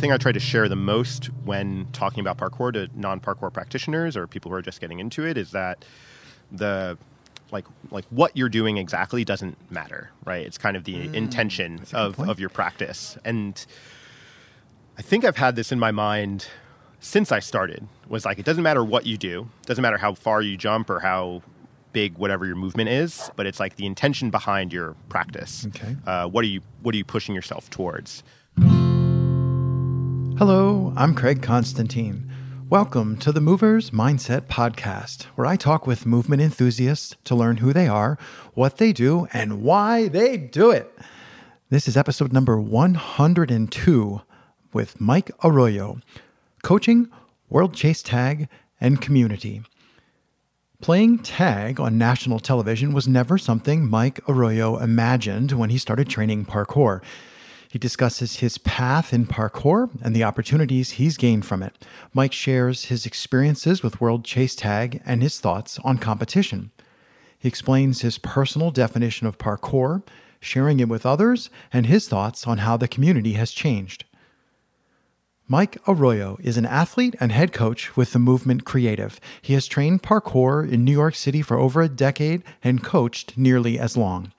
thing I try to share the most when talking about parkour to non-parkour practitioners or people who are just getting into it is that the like like what you're doing exactly doesn't matter, right? It's kind of the Mm, intention of of your practice. And I think I've had this in my mind since I started. Was like it doesn't matter what you do, doesn't matter how far you jump or how big whatever your movement is, but it's like the intention behind your practice. Okay. Uh, what are you what are you pushing yourself towards? Hello, I'm Craig Constantine. Welcome to the Movers Mindset Podcast, where I talk with movement enthusiasts to learn who they are, what they do, and why they do it. This is episode number 102 with Mike Arroyo, coaching, world chase tag, and community. Playing tag on national television was never something Mike Arroyo imagined when he started training parkour. He discusses his path in parkour and the opportunities he's gained from it. Mike shares his experiences with World Chase Tag and his thoughts on competition. He explains his personal definition of parkour, sharing it with others, and his thoughts on how the community has changed. Mike Arroyo is an athlete and head coach with the Movement Creative. He has trained parkour in New York City for over a decade and coached nearly as long.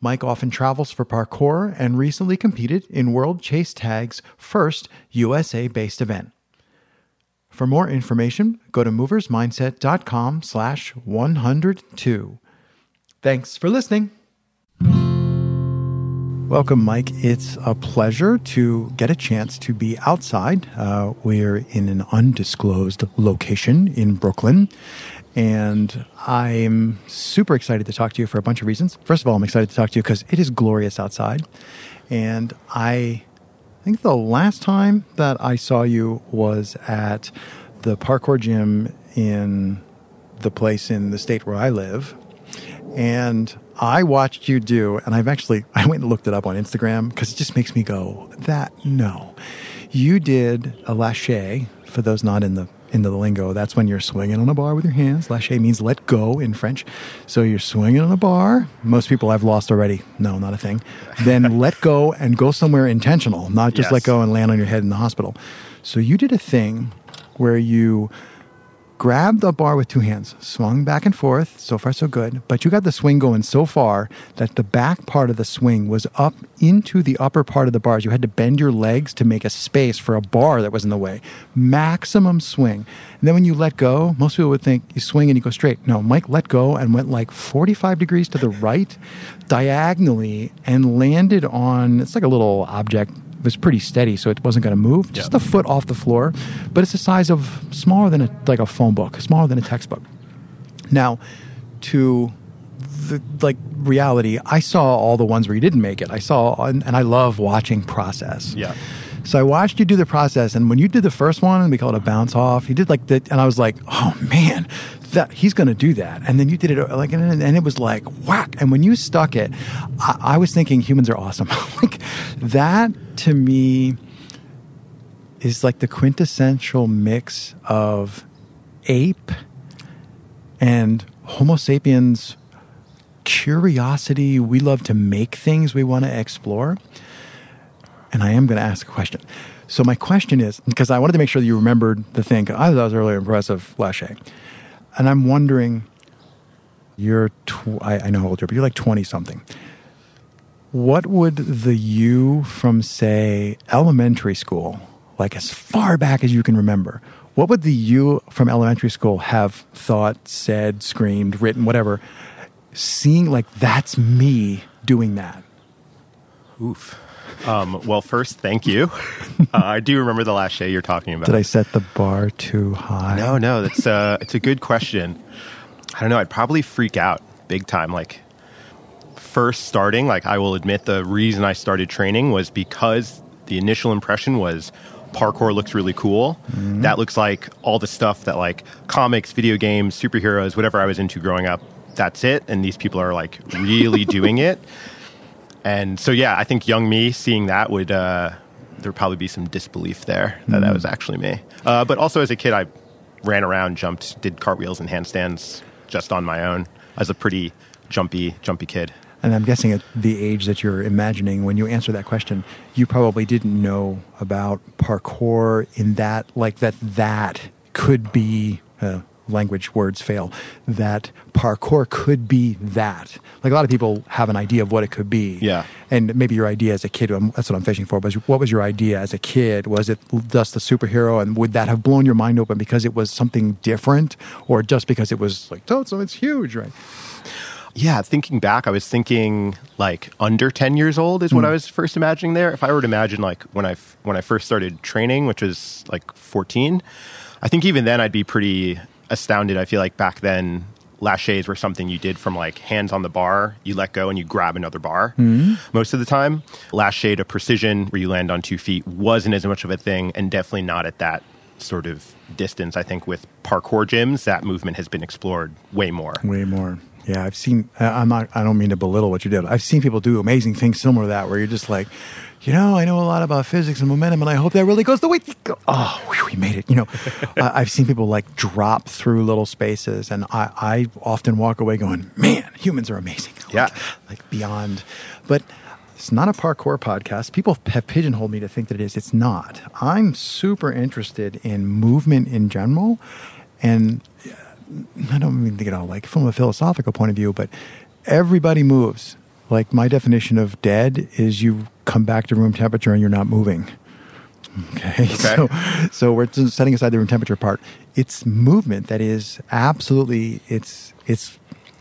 Mike often travels for parkour and recently competed in World Chase Tag's first USA based event. For more information, go to moversmindset.com slash 102. Thanks for listening. Welcome, Mike. It's a pleasure to get a chance to be outside. Uh, we're in an undisclosed location in Brooklyn, and I'm super excited to talk to you for a bunch of reasons. First of all, I'm excited to talk to you because it is glorious outside, and I think the last time that I saw you was at the parkour gym in the place in the state where I live. And I watched you do, and I've actually, I went and looked it up on Instagram because it just makes me go, that, no. You did a lache, for those not in the, into the lingo, that's when you're swinging on a bar with your hands. Lâcher means let go in French. So you're swinging on a bar. Most people I've lost already. No, not a thing. Then let go and go somewhere intentional, not just Yes. let go and land on your head in the hospital. So you did a thing where you grabbed a bar with two hands, swung back and forth. So far, so good. But you got the swing going so far that the back part of the swing was up into the upper part of the bars. You had to bend your legs to make a space for a bar that was in the way. Maximum swing. And then when you let go, most people would think you swing and you go straight. No, Mike let go and went like 45 degrees to the right, diagonally, and landed on it's like a little object was pretty steady, so it wasn't going to move. Just Yep. a foot off the floor, but it's the size of smaller than a like a phone book, smaller than a textbook. Now, to the like reality, I saw all the ones where you didn't make it. I saw, and, and I love watching process. Yeah. So I watched you do the process, and when you did the first one, and we call it a bounce off, you did like that, and I was like, oh man, that he's going to do that. And then you did it uh, like, and, and it was like whack. And when you stuck it, I, I was thinking humans are awesome. like that to me is like the quintessential mix of ape and Homo sapiens curiosity. We love to make things we want to explore. And I am going to ask a question. So my question is because I wanted to make sure that you remembered the thing. I thought that was really impressive, Lachey. And I'm wondering, you're tw- I, I know how old you are, but you're like twenty something. What would the you from say elementary school, like as far back as you can remember, what would the you from elementary school have thought, said, screamed, written, whatever, seeing like that's me doing that? Oof. Um, well, first, thank you. uh, I do remember the last show you're talking about. Did I set the bar too high? No, no, that's uh, it's a good question. I don't know. I'd probably freak out big time. Like first starting, like I will admit, the reason I started training was because the initial impression was parkour looks really cool. That looks like all the stuff that like comics, video games, superheroes, whatever I was into growing up. That's it, and these people are like really doing it. And so, yeah, I think young me seeing that would uh, there'd probably be some disbelief there that that was actually me. Uh, but also, as a kid, I ran around, jumped, did cartwheels and handstands just on my own. I was a pretty jumpy, jumpy kid. And I'm guessing at the age that you're imagining when you answer that question, you probably didn't know about parkour in that, like that, that could be. Uh, language words fail that parkour could be that. Like a lot of people have an idea of what it could be. Yeah. and maybe your idea as a kid um, that's what i'm fishing for but what was your idea as a kid? Was it just the superhero and would that have blown your mind open because it was something different or just because it was like oh so it's huge right? Yeah, thinking back, I was thinking like under 10 years old is what I was first imagining there. If I were to imagine like when I when I first started training, which was like 14, I think even then I'd be pretty astounded. I feel like back then laches were something you did from like hands on the bar, you let go and you grab another bar mm-hmm. most of the time. Lache to precision where you land on two feet wasn't as much of a thing and definitely not at that sort of distance. I think with parkour gyms, that movement has been explored way more. Way more. Yeah, I've seen. I'm not. I don't mean to belittle what you did. I've seen people do amazing things similar to that, where you're just like, you know, I know a lot about physics and momentum, and I hope that really goes the way. Oh, whew, we made it. You know, I- I've seen people like drop through little spaces, and I, I often walk away going, man, humans are amazing. Like- Yeah. like beyond. But it's not a parkour podcast. People have pigeonholed me to think that it is. It's not. I'm super interested in movement in general, and I don't mean to get all like from a philosophical point of view, but everybody moves. Like my definition of dead is you come back to room temperature and you're not moving. Okay. So, so we're setting aside the room temperature part. It's movement that is absolutely, it's, it's,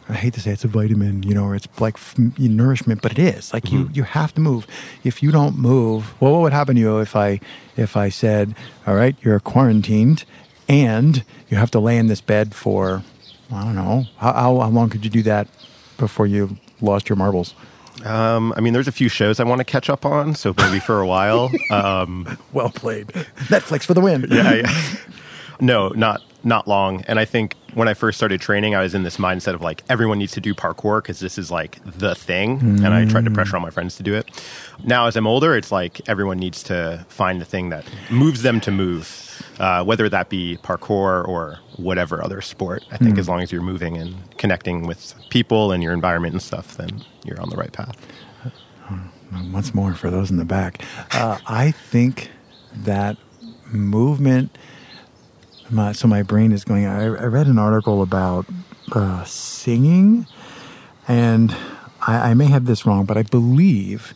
I hate to say it's a vitamin, you know, or it's like f- nourishment, but it is like you, mm-hmm. you have to move. If you don't move, well, what would happen to you if I, if I said, all right, you're quarantined and you have to lay in this bed for, I don't know, how, how, how long could you do that before you lost your marbles? Um, I mean, there's a few shows I want to catch up on, so maybe for a while. Um, Well played. Netflix for the win. yeah, yeah. no, not not long. And I think when I first started training, I was in this mindset of like everyone needs to do parkour because this is like the thing, and I tried to pressure all my friends to do it. Now, as I'm older, it's like everyone needs to find the thing that moves them to move, uh, whether that be parkour or whatever other sport. I think as long as you're moving and connecting with people and your environment and stuff, then you're on the right path. once more for those in the back. Uh, I think that movement. My, so my brain is going. I, I read an article about uh, singing, and I, I may have this wrong, but I believe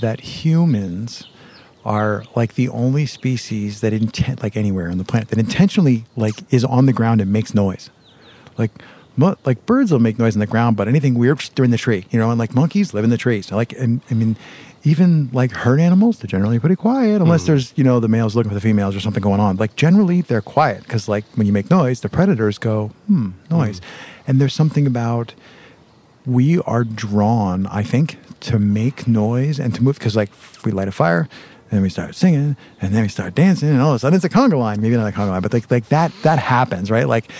that humans are like the only species that intent, like anywhere on the planet, that intentionally like is on the ground and makes noise. Like, mo- like birds will make noise in the ground, but anything weird, they're in the tree, you know. And like monkeys live in the trees. So like, and, I mean, even like herd animals, they're generally pretty quiet, unless there's you know the males looking for the females or something going on. Like generally, they're quiet because like when you make noise, the predators go hmm noise, and there's something about we are drawn, I think, to make noise and to move because like we light a fire. And then we start singing, and then we start dancing, and all of a sudden it's a conga line. Maybe not a conga line, but like like that that happens, right? Like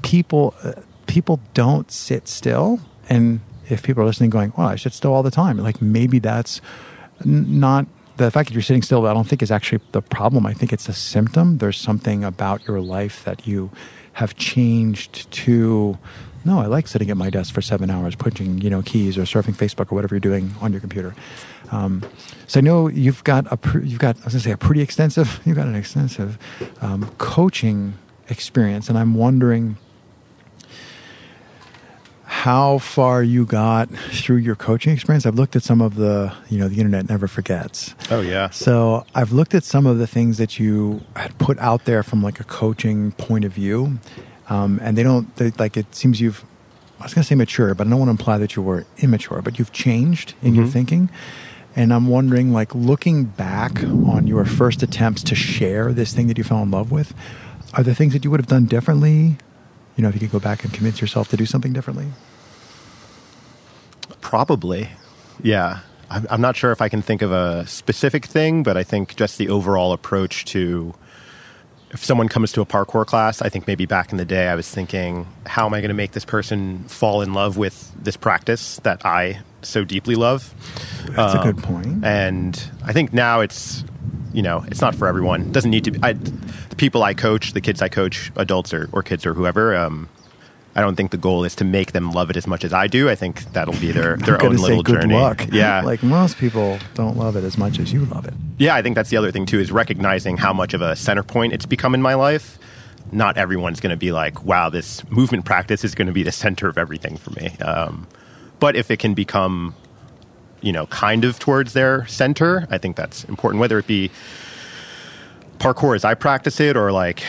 people uh, people don't sit still, and if people are listening, going, "Well, I sit still all the time," like maybe that's n- not the fact that you're sitting still. I don't think is actually the problem. I think it's a symptom. There's something about your life that you have changed to no i like sitting at my desk for seven hours punching, you know keys or surfing facebook or whatever you're doing on your computer um, so i know you've got a pr- you've got i was to say a pretty extensive you've got an extensive um, coaching experience and i'm wondering how far you got through your coaching experience i've looked at some of the you know the internet never forgets Oh yeah. so I've looked at some of the things that you had put out there from like a coaching point of view, um, and they don't they, like. It seems you've. I was going to say mature, but I don't want to imply that you were immature. But you've changed in your thinking, and I'm wondering, like, looking back on your first attempts to share this thing that you fell in love with, are there things that you would have done differently? You know, if you could go back and convince yourself to do something differently. Probably. Yeah. I'm, not sure if I can think of a specific thing, but I think just the overall approach to if someone comes to a parkour class, I think maybe back in the day I was thinking, how am I going to make this person fall in love with this practice that I so deeply love? That's a good point. And I think now it's, you know, it's not for everyone. It doesn't need to be. I, the people I coach, the kids I coach, adults or, or kids or whoever, um, I don't think the goal is to make them love it as much as I do. I think that'll be their their own little good journey. luck. Yeah, Like most people don't love it as much as you love it. yeah. I think that's the other thing too is recognizing how much of a center point it's become in my life. Not everyone's going to be like, "Wow, this movement practice is going to be the center of everything for me." Um, but if it can become, you know, kind of towards their center, I think that's important. Whether it be parkour as I practice it, or like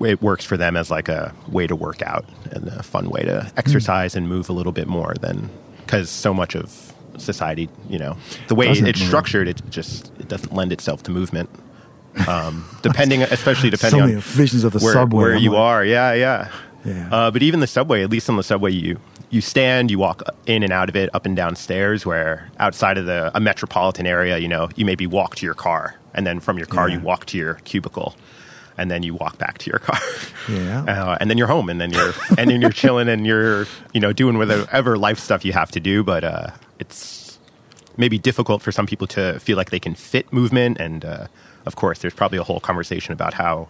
it works for them as like a way to work out and a fun way to exercise and move a little bit more than because so much of society, you know, the way Doesn't it's move. structured, it just it doesn't lend itself to movement. Um, depending, especially depending many on visions of the where, subway. where I'm you like, are. Yeah, yeah. Yeah. Uh, but even the subway, at least on the subway, you you stand, you walk in and out of it, up and down stairs. Where outside of the a metropolitan area, you know, you maybe walk to your car, and then from your car Yeah. you walk to your cubicle, and then you walk back to your car. Yeah. Uh, and then you're home, and then you're and then you're chilling, and you're you know doing whatever life stuff you have to do. But uh, it's maybe difficult for some people to feel like they can fit movement, and uh, of course, there's probably a whole conversation about how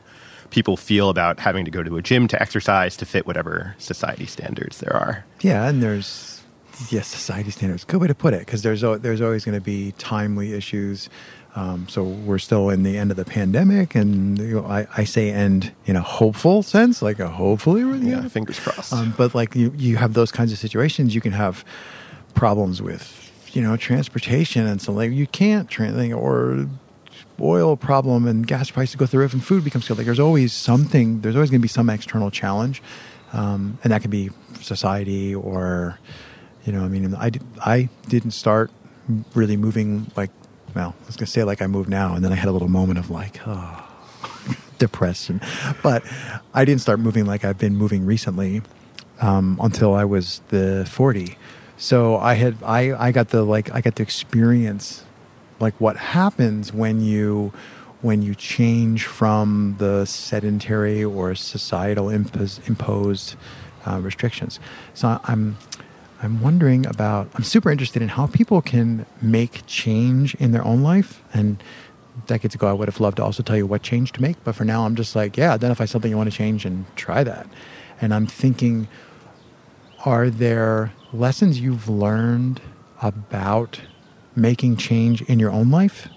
people feel about having to go to a gym to exercise to fit whatever society standards there are. Yeah, and there's yes, society standards. Good way to put it, because there's there's always going to be timely issues. Um, so we're still in the end of the pandemic, and you know, I, I say end in a hopeful sense, like a hopefully we're Yeah, end fingers crossed. Um, but like you, you have those kinds of situations. You can have problems with, you know, transportation and so like you can't train or oil problem and gas prices go through the roof and food becomes. Like there's always something. There's always going to be some external challenge, um, and that could be society or, you know, I mean, I I didn't start really moving like. Well, I was going to say like I move now, and then I had a little moment of like, oh, depression. But I didn't start moving like I've been moving recently um, until I was the 40. So I had I, I got the like I got to experience like what happens when you when you change from the sedentary or societal impos, imposed uh, restrictions. So I'm I'm wondering about I'm super interested in how people can make change in their own life. And decades ago I would have loved to also tell you what change to make. But for now I'm just like yeah identify something you want to change and try that. And I'm thinking are there lessons you've learned about making change in your own life?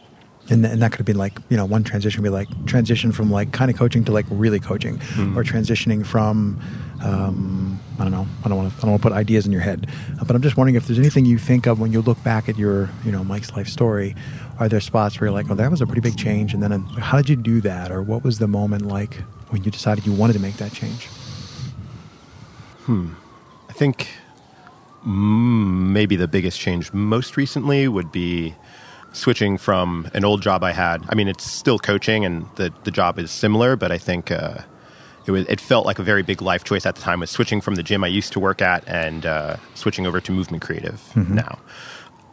And, th- and that could have been like you know one transition would be like transition from like kind of coaching to like really coaching or transitioning from um, i don't know. I don't want to i don't want to put ideas in your head. Uh, but i'm just wondering if there's anything you think of when you look back at your you know mike's life story. Are there spots where you're like oh that was a pretty big change and then uh, how did you do that? Or what was the moment like when you decided you wanted to make that change? Hmm. I think maybe the biggest change most recently would be switching from an old job I had. I mean, it's still coaching, and the the job is similar, but I think uh, it was it felt like a very big life choice at the time. Was switching from the gym I used to work at and uh, switching over to movement creative now.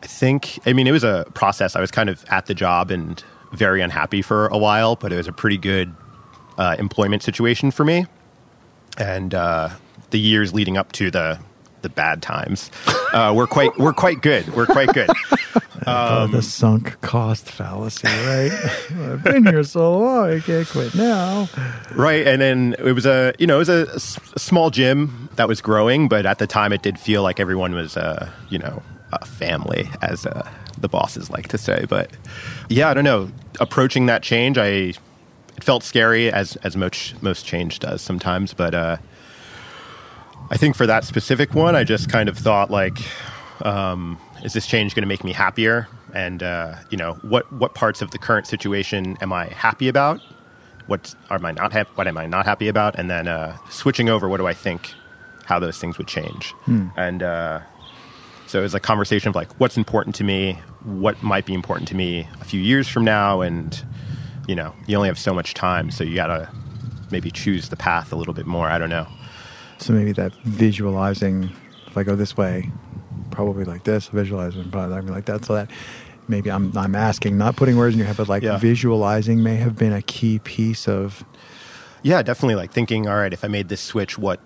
I think I mean it was a process. I was kind of at the job and very unhappy for a while, but it was a pretty good uh, employment situation for me and uh, the years leading up to the the bad times uh, were quite were quite good. We're quite good. Oh, the sunk cost fallacy, right? I've been here so long, I can't quit now. right, and then it was a you know it was a, s- a small gym that was growing, but at the time it did feel like everyone was uh, you know a family, as uh, the bosses like to say. But yeah, I don't know. Approaching that change, I it felt scary as as most most change does sometimes, but. Uh, I think for that specific one, I just kind of thought like, um, is this change going to make me happier? And uh, you know, what what parts of the current situation am I happy about? What am I not hap- What am I not happy about? And then uh, switching over, what do I think? How those things would change? And uh, so it was a conversation of like, what's important to me? What might be important to me a few years from now? And you know, you only have so much time, so you got to maybe choose the path a little bit more. I don't know. So maybe that visualizing, if I go this way, probably like this, visualizing, probably like that. So that maybe I'm I'm asking, not putting words in your head, but like Yeah. visualizing may have been a key piece of Yeah, definitely. Like thinking, all right, if I made this switch, what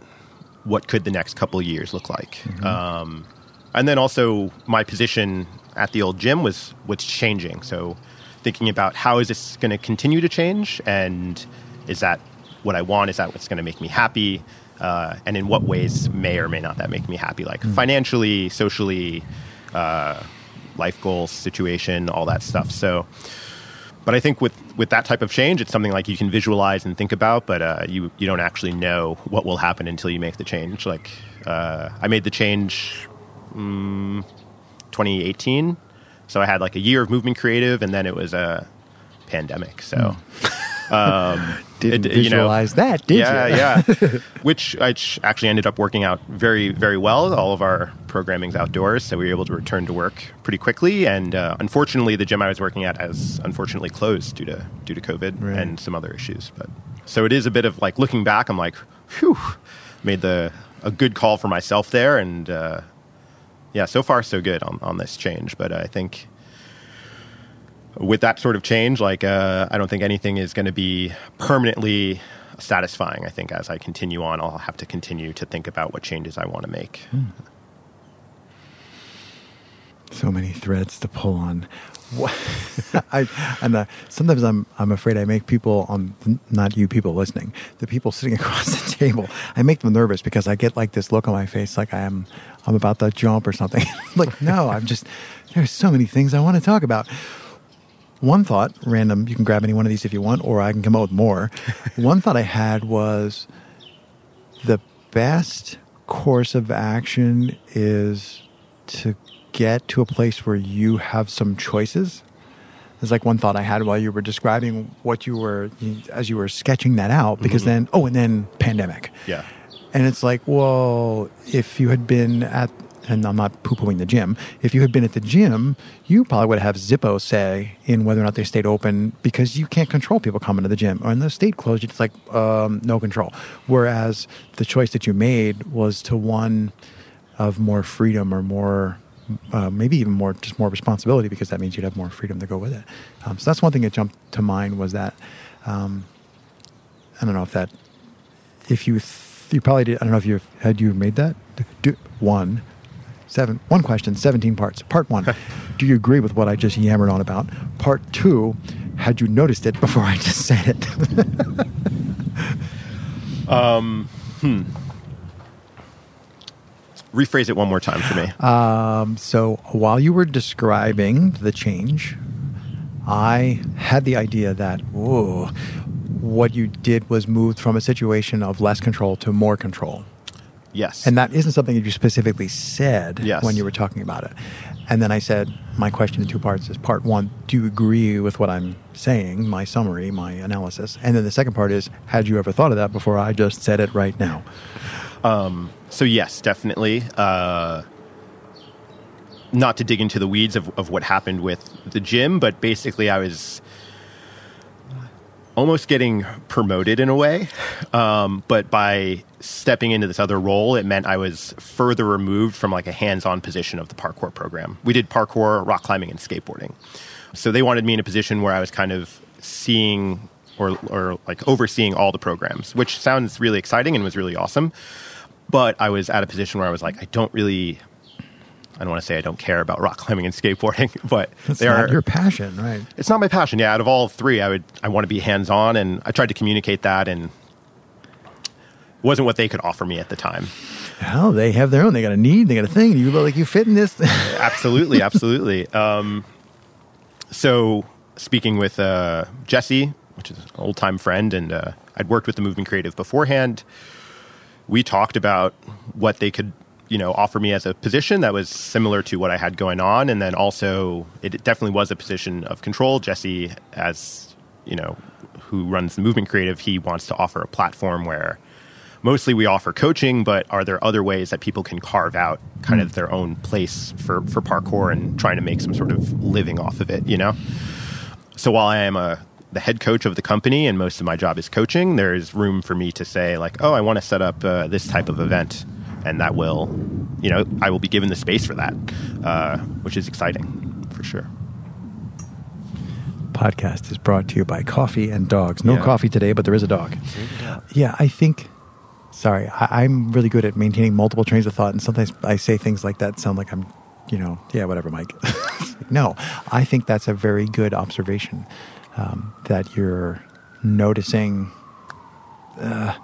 what could the next couple of years look like? Um, and then also my position at the old gym was what's changing. So thinking about how is this going to continue to change, and is that what I want? Is that what's going to make me happy? Uh, and in what ways may or may not that make me happy, like financially, socially, uh, life goals, situation, all that stuff. So, but I think with with that type of change, it's something like you can visualize and think about, but uh, you you don't actually know what will happen until you make the change. Like uh, I made the change mm, 2018, so I had like a year of movement creative, and then it was a pandemic. So. Um, Didn't it- you know, that, did yeah, you? yeah. Which which actually ended up working out very, very well. All of our programming's outdoors, so we were able to return to work pretty quickly. And uh, unfortunately, the gym I was working at has unfortunately closed due to due to COVID Right. and some other issues. But so it is a bit of like looking back. I'm like, whew, made the a good call for myself there, and uh, yeah, so far so good on on this change. But I think with that sort of change, like uh, I don't think anything is going to be permanently satisfying. I think as I continue on, I'll have to continue to think about what changes I want to make. so many threads to pull on. I and uh, sometimes I'm I'm afraid I make people on not you people listening, the people sitting across the table. I make them nervous because I get like this look on my face, like I am I'm about to jump or something. like no, I'm just there's so many things I want to talk about. One thought, random. You can grab any one of these if you want, or I can come up with more. one thought I had was the best course of action is to get to a place where you have some choices. It's like one thought I had while you were describing what you were as you were sketching that out, because mm-hmm. then oh, and then pandemic. Yeah. And it's like, well, if you had been at, and I'm not poo pooing the gym, if you had been at the gym, you probably would have Zippo say in whether or not they stayed open because you can't control people coming to the gym. Or in the state closed, it's like um, no control. Whereas the choice that you made was to one of more freedom or more. Uh, maybe even more, just more responsibility, because that means you'd have more freedom to go with it. Um, so that's one thing that jumped to mind was that um, I don't know if that if you th- you probably did. I don't know if you had you made that do, one seven one question seventeen parts. Part one, do you agree with what I just yammered on about? Part two, had you noticed it before I just said it? Rephrase it one more time for me. um, so while you were describing the change, I had the idea that whoa, what you did was moved from a situation of less control to more control. Yes. And that isn't something that you specifically said Yes. when you were talking about it. And then I said, my question in two parts is part one, do you agree with what I'm saying, my summary, my analysis? And then the second part is, had you ever thought of that before I just said it right now? So yes, definitely. Uh, not to dig into the weeds of, of what happened with the gym, but basically I was almost getting promoted in a way. Um, but by stepping into this other role, it meant I was further removed from like a hands-on position of the parkour program. We did parkour, rock climbing, and skateboarding. So they wanted me in a position where I was kind of seeing or, or like overseeing all the programs, which sounds really exciting and was really awesome. But I was at a position where I was like, I don't really, I don't want to say I don't care about rock climbing and skateboarding, but That's they not are your passion, right? it's not my passion. Yeah, out of all three, I would I want to be hands on, and I tried to communicate that, and it wasn't what they could offer me at the time. Hell, they have their own. They got a need, they got a thing. You look like you fit in this. absolutely, absolutely. Um, so speaking with uh, Jesse, which is an old time friend, and uh, I'd worked with the Movement Creative beforehand. We talked about what they could, you know, offer me as a position that was similar to what I had going on, and then also it definitely was a position of control. Jesse, as you know, who runs the Movement Creative, he wants to offer a platform where mostly we offer coaching, but are there other ways that people can carve out kind of their own place for, for parkour and trying to make some sort of living off of it, you know? So while I am a the head coach of the company and most of my job is coaching, there's room for me to say like, oh, I want to set up uh, this type of event, and that will, you know, I will be given the space for that, uh, which is exciting for sure. Podcast is brought to you by coffee and dogs. No Yeah. coffee today, but there is a dog. Yeah, I think. Sorry, I, I'm really good at maintaining multiple trains of thought, and sometimes I say things like that sound like I'm, you know, yeah, whatever, Mike. no, I think that's a very good observation um, that you're noticing. Uh,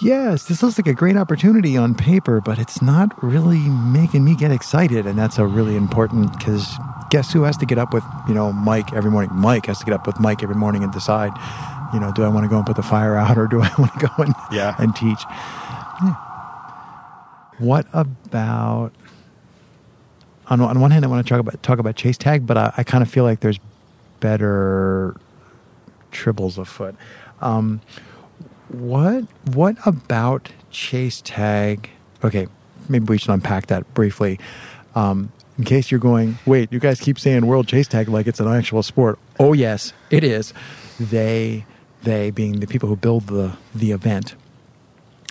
yes, this looks like a great opportunity on paper, but it's not really making me get excited. And that's a really important because guess who has to get up with, you know, Mike every morning? Mike has to get up with Mike every morning and decide, you know, do I want to go and put the fire out or do I want to go and, Yeah. and teach? Yeah. What about on, on one hand, I want to talk about talk about chase tag, but I, I kind of feel like there's better triples afoot. Um, what what about chase tag? Okay, maybe we should unpack that briefly. Um, in case you're going, wait, you guys keep saying world chase tag like it's an actual sport. Oh yes, it is. They they being the people who build the the event.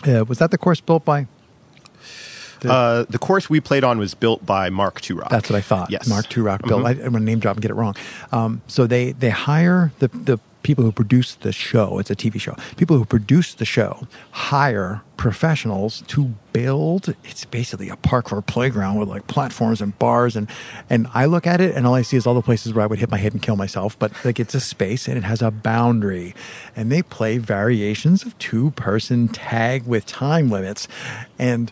Uh, was that the course built by? The- Uh, the course we played on was built by Mark Toorock. That's what I thought. Yes. Mark Toorock built. Mhm. I, I'm going to name drop and get it wrong. Um, so they they hire the the people who produce the show. It's a TV show. People who produce the show hire professionals to build. It's basically a parkour playground with like platforms and bars and and I look at it and all I see is all the places where I would hit my head and kill myself. But like it's a space and it has a boundary, and they play variations of two person tag with time limits, and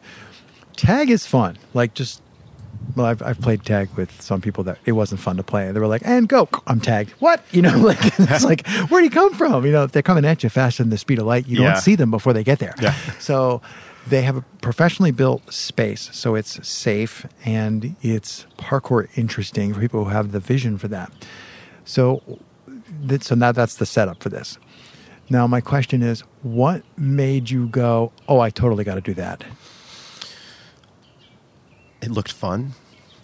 tag is fun. Like just well, I've, I've played tag with some people that it wasn't fun to play. They were like, and go, I'm tagged. What? You know, like it's like, where do you come from? You know, if they're coming at you faster than the speed of light, you Yeah. don't see them before they get there. Yeah. So they have a professionally built space, so it's safe and it's parkour interesting for people who have the vision for that. So, that, so now that's the setup for this. Now, my question is, what made you go, oh, I totally got to do that? It looked fun.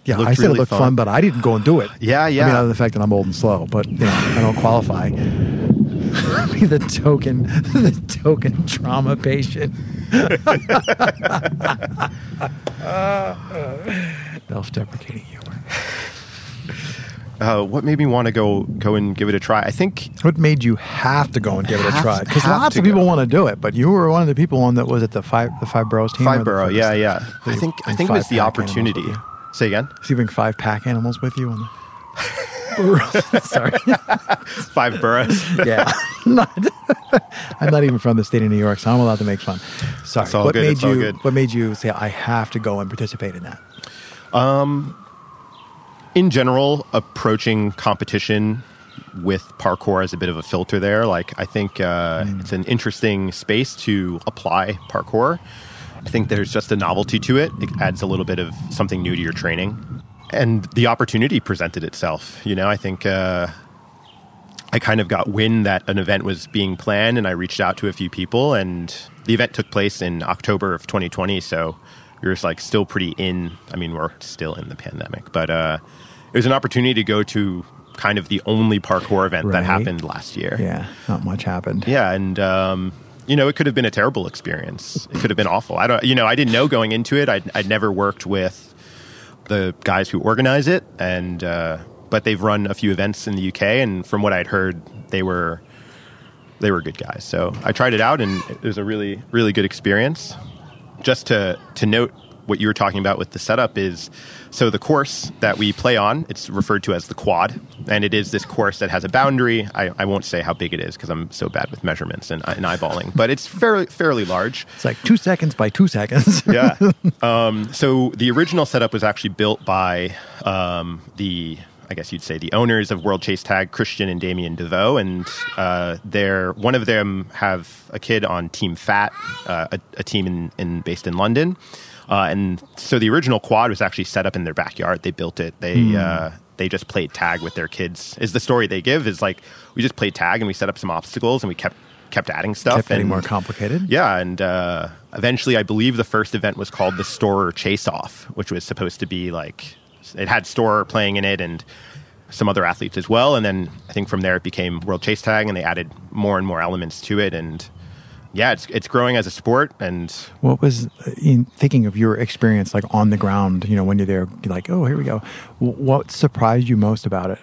Yeah, looked I said really it looked fun. but I didn't go and do it. Yeah, yeah. I mean, other than the fact that I'm old and slow, but you know, I don't qualify. Be the token, the token trauma patient. Self-deprecating humor. Uh, what made me want to go go and give it a try? I think What made you have to go and give it a try? Because lots of people go. want to do it, but you were one of the people on that was at the five the five boroughs team. Five Borough. Yeah, yeah. I think I think it was the opportunity. Say again. So you bring five pack animals with you on the. Sorry. Five boroughs. yeah. Not- I'm not even from the state of New York, so I'm allowed to make fun. Sorry. What good, made it's you what made you say I have to go and participate in that? In general, approaching competition with parkour as a bit of a filter there. Like, I think uh, it's an interesting space to apply parkour. I think there's just a novelty to it. It adds a little bit of something new to your training. And the opportunity presented itself. You know, I think uh, I kind of got wind that an event was being planned, and I reached out to a few people, and the event took place in October of 2020. So we were just like still pretty in. I mean, we're still in the pandemic, but uh, it was an opportunity to go to kind of the only parkour event Right. that happened last year. Yeah, not much happened. Yeah, and um, you know, it could have been a terrible experience. It could have been awful. I don't, you know, I didn't know going into it. I'd, I'd never worked with the guys who organize it, and uh, but they've run a few events in the UK, and from what I'd heard, they were they were good guys. So I tried it out, and it was a really really good experience. Just to to note what you were talking about with the setup is so the course that we play on it's referred to as the quad and it is this course that has a boundary i, I won't say how big it is because i'm so bad with measurements and, and eyeballing but it's fairly fairly large It's like two seconds by two seconds. yeah. Um, so the original setup was actually built by um, the, I guess you'd say, the owners of World Chase Tag, Christian and Damien Devaux, and uh, they're one of them have a kid on Team Fat, uh, a, a team in, in based in London, uh, and so the original quad was actually set up in their backyard. They built it. They. Uh, they just played tag with their kids. Is the story they give? Is like we just played tag and we set up some obstacles and we kept kept adding stuff. Kept getting and- more complicated. yeah, and uh, eventually, I believe the first event was called the Storror Chase Off, which was supposed to be like it had Storror playing in it and some other athletes as well. And then I think from there it became World Chase Tag, and they added more and more elements to it. And yeah, it's it's growing as a sport, and What was in thinking of your experience, like on the ground? You know, when you're there, you're like, oh, here we go. What surprised you most about it?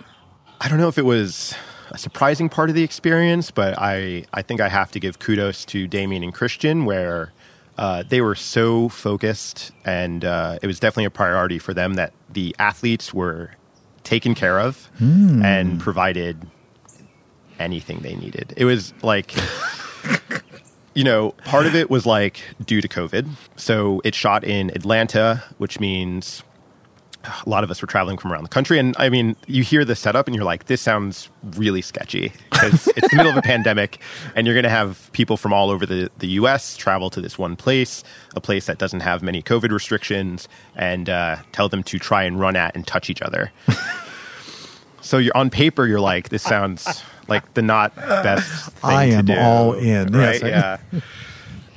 I don't know if it was a surprising part of the experience, but I, I think I have to give kudos to Damien and Christian, where uh, they were so focused, and uh, it was definitely a priority for them that the athletes were taken care of and provided anything they needed. It was like. you know, part of it was like due to COVID. So it shot in Atlanta, which means a lot of us were traveling from around the country. And I mean, you hear the setup and you're like, this sounds really sketchy because it's the middle of a pandemic and you're going to have people from all over the, the US travel to this one place, a place that doesn't have many COVID restrictions, and uh, tell them to try and run at and touch each other. so you're on paper, you're like, this sounds like the not best thing I am do, all in. Right? Yes, yeah.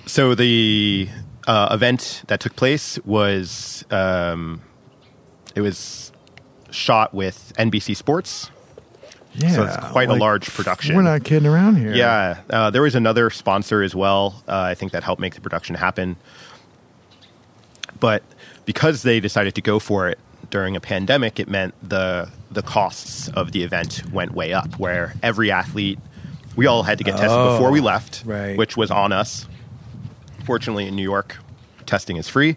So the uh, event that took place was um, it was shot with NBC Sports. Yeah, So it's quite a large production. We're not kidding around here. Yeah, uh, there was another sponsor as well. Uh, I think that helped make the production happen. But because they decided to go for it during a pandemic, it meant the the costs of the event went way up. Where every athlete, we all had to get tested Oh, before we oh, left, right. which was on us. Fortunately, in New York, testing is free.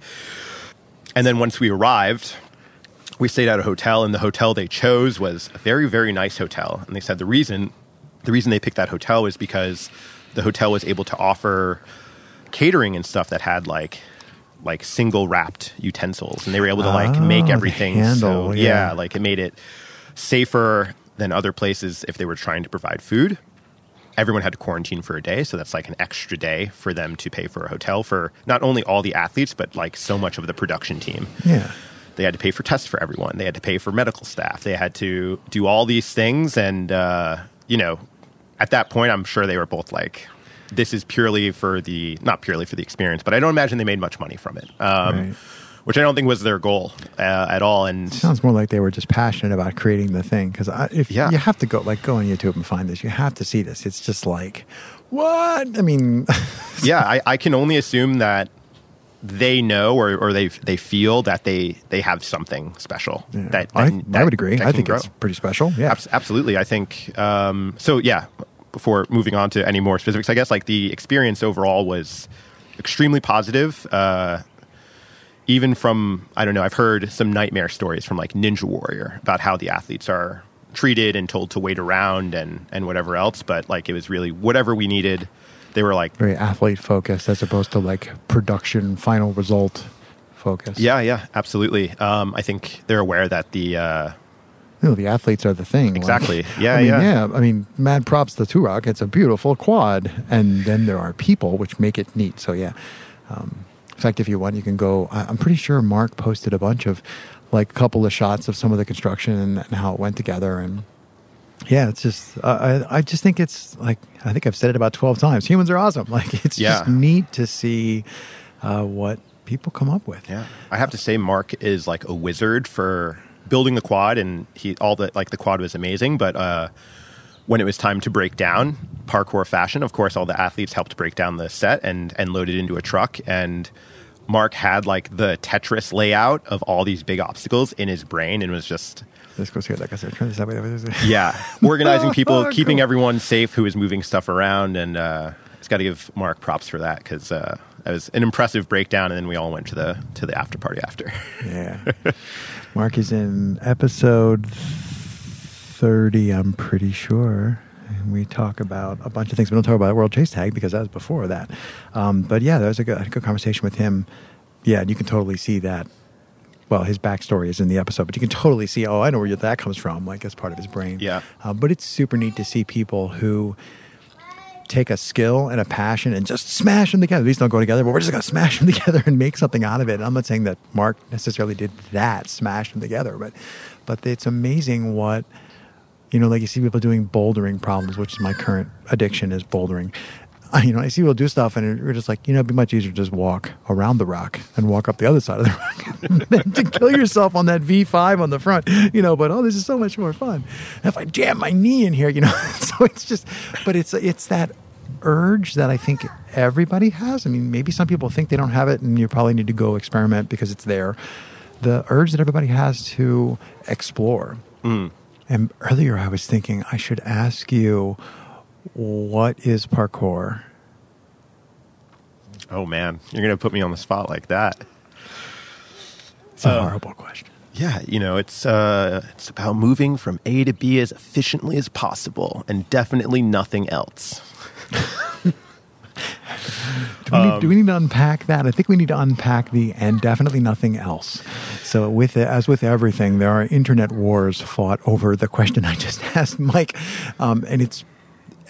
And then once we arrived, we stayed at a hotel, and the hotel they chose was a very, very nice hotel. And they said the reason, the reason they picked that hotel was because the hotel was able to offer catering and stuff that had like, like single wrapped utensils, and they were able to like Oh, make everything. handle, so yeah. yeah, like it made it safer than other places if they were trying to provide food. Everyone had to quarantine for a day, so that's like an extra day for them to pay for a hotel for not only all the athletes, but like so much of the production team. Yeah. They had to pay for tests for everyone. They had to pay for medical staff. They had to do all these things. And, uh, you know, at that point, I'm sure they were both like, this is purely for the, not purely for the experience, but I don't imagine they made much money from it, um, Right. which I don't think was their goal uh, at all. And Sounds more like they were just passionate about creating the thing. Because if Yeah. you have to go, like, go on YouTube and find this, you have to see this. It's just like, what? I mean, yeah, I, I can only assume that they know or, or they they feel that they they have something special. yeah. That, I, that- I would agree. I think grow. it's pretty special. Yeah. Abs- absolutely. I think um, so. Yeah. Before moving on to any more specifics, I guess like the experience overall was extremely positive. Uh, even from I don't know, I've heard some nightmare stories from like Ninja Warrior about how the athletes are treated and told to wait around and and whatever else. But like it was really whatever we needed. They were like, Very athlete focused as opposed to like production, final result focus. yeah, yeah, absolutely. Um, I think they're aware that the uh, Know, the athletes are the thing. Like, Exactly. Yeah, I mean, yeah. I mean, mad props to Toorock. It's a beautiful quad, and then there are people which make it neat. So yeah. Um, in fact, if you want, you can go. I- I'm pretty sure Mark posted a bunch of like a couple of shots of some of the construction and, and how it went together. And yeah, it's just uh, I I just think it's like I think I've said it about 12 times. Humans are awesome. Like it's Yeah. just neat to see uh, what people come up with. Yeah, I have to say, Mark is like a wizard for building the quad, and he all the like the quad was amazing. But uh, when it was time to break down, parkour fashion, of course, all the athletes helped break down the set and and load it into a truck. And Mark had like the Tetris layout of all these big obstacles in his brain, and was just This goes here, like I said. This way. yeah, organizing people, Oh, keeping everyone safe who was moving stuff around, and uh, it's got to give Mark props for that because uh, it was an impressive breakdown, and then we all went to the to the after party after. Yeah. Mark is in episode 30, I'm pretty sure. And we talk about a bunch of things. We don't talk about World Chase Tag because that was before that. Um, but yeah, that was a good, a good conversation with him. Yeah, and you can totally see that. Well, his backstory is in the episode, but you can totally see, oh, I know where that comes from, like as part of his brain. Yeah. Uh, but it's super neat to see people who take a skill and a passion and just smash them together. These don't go together, but we're just going to smash them together and make something out of it. And I'm not saying that Mark necessarily did that, smash them together, but but it's amazing what you know, like you see people doing bouldering problems, which is my current addiction is bouldering. I, you know, I see people do stuff, and you're just like, you know, it'd be much easier to just walk around the rock and walk up the other side of the rock than to kill yourself on that V5 on the front, you know. But oh, this is so much more fun. And if I jam my knee in here, you know, so it's just, but it's it's that urge that I think everybody has. I mean, maybe some people think they don't have it, and you probably need to go experiment because it's there. The urge that everybody has to explore. Mm. And earlier I was thinking I should ask you, what is parkour? Oh man, you're gonna put me on the spot like that. It's a Uh, horrible question. Yeah, you know, it's uh, it's about moving from A to B as efficiently as possible, and definitely nothing else. Do we, need, do we need to unpack that? I think we need to unpack the and definitely nothing else. So, with it, as with everything, there are internet wars fought over the question I just asked Mike, um, and it's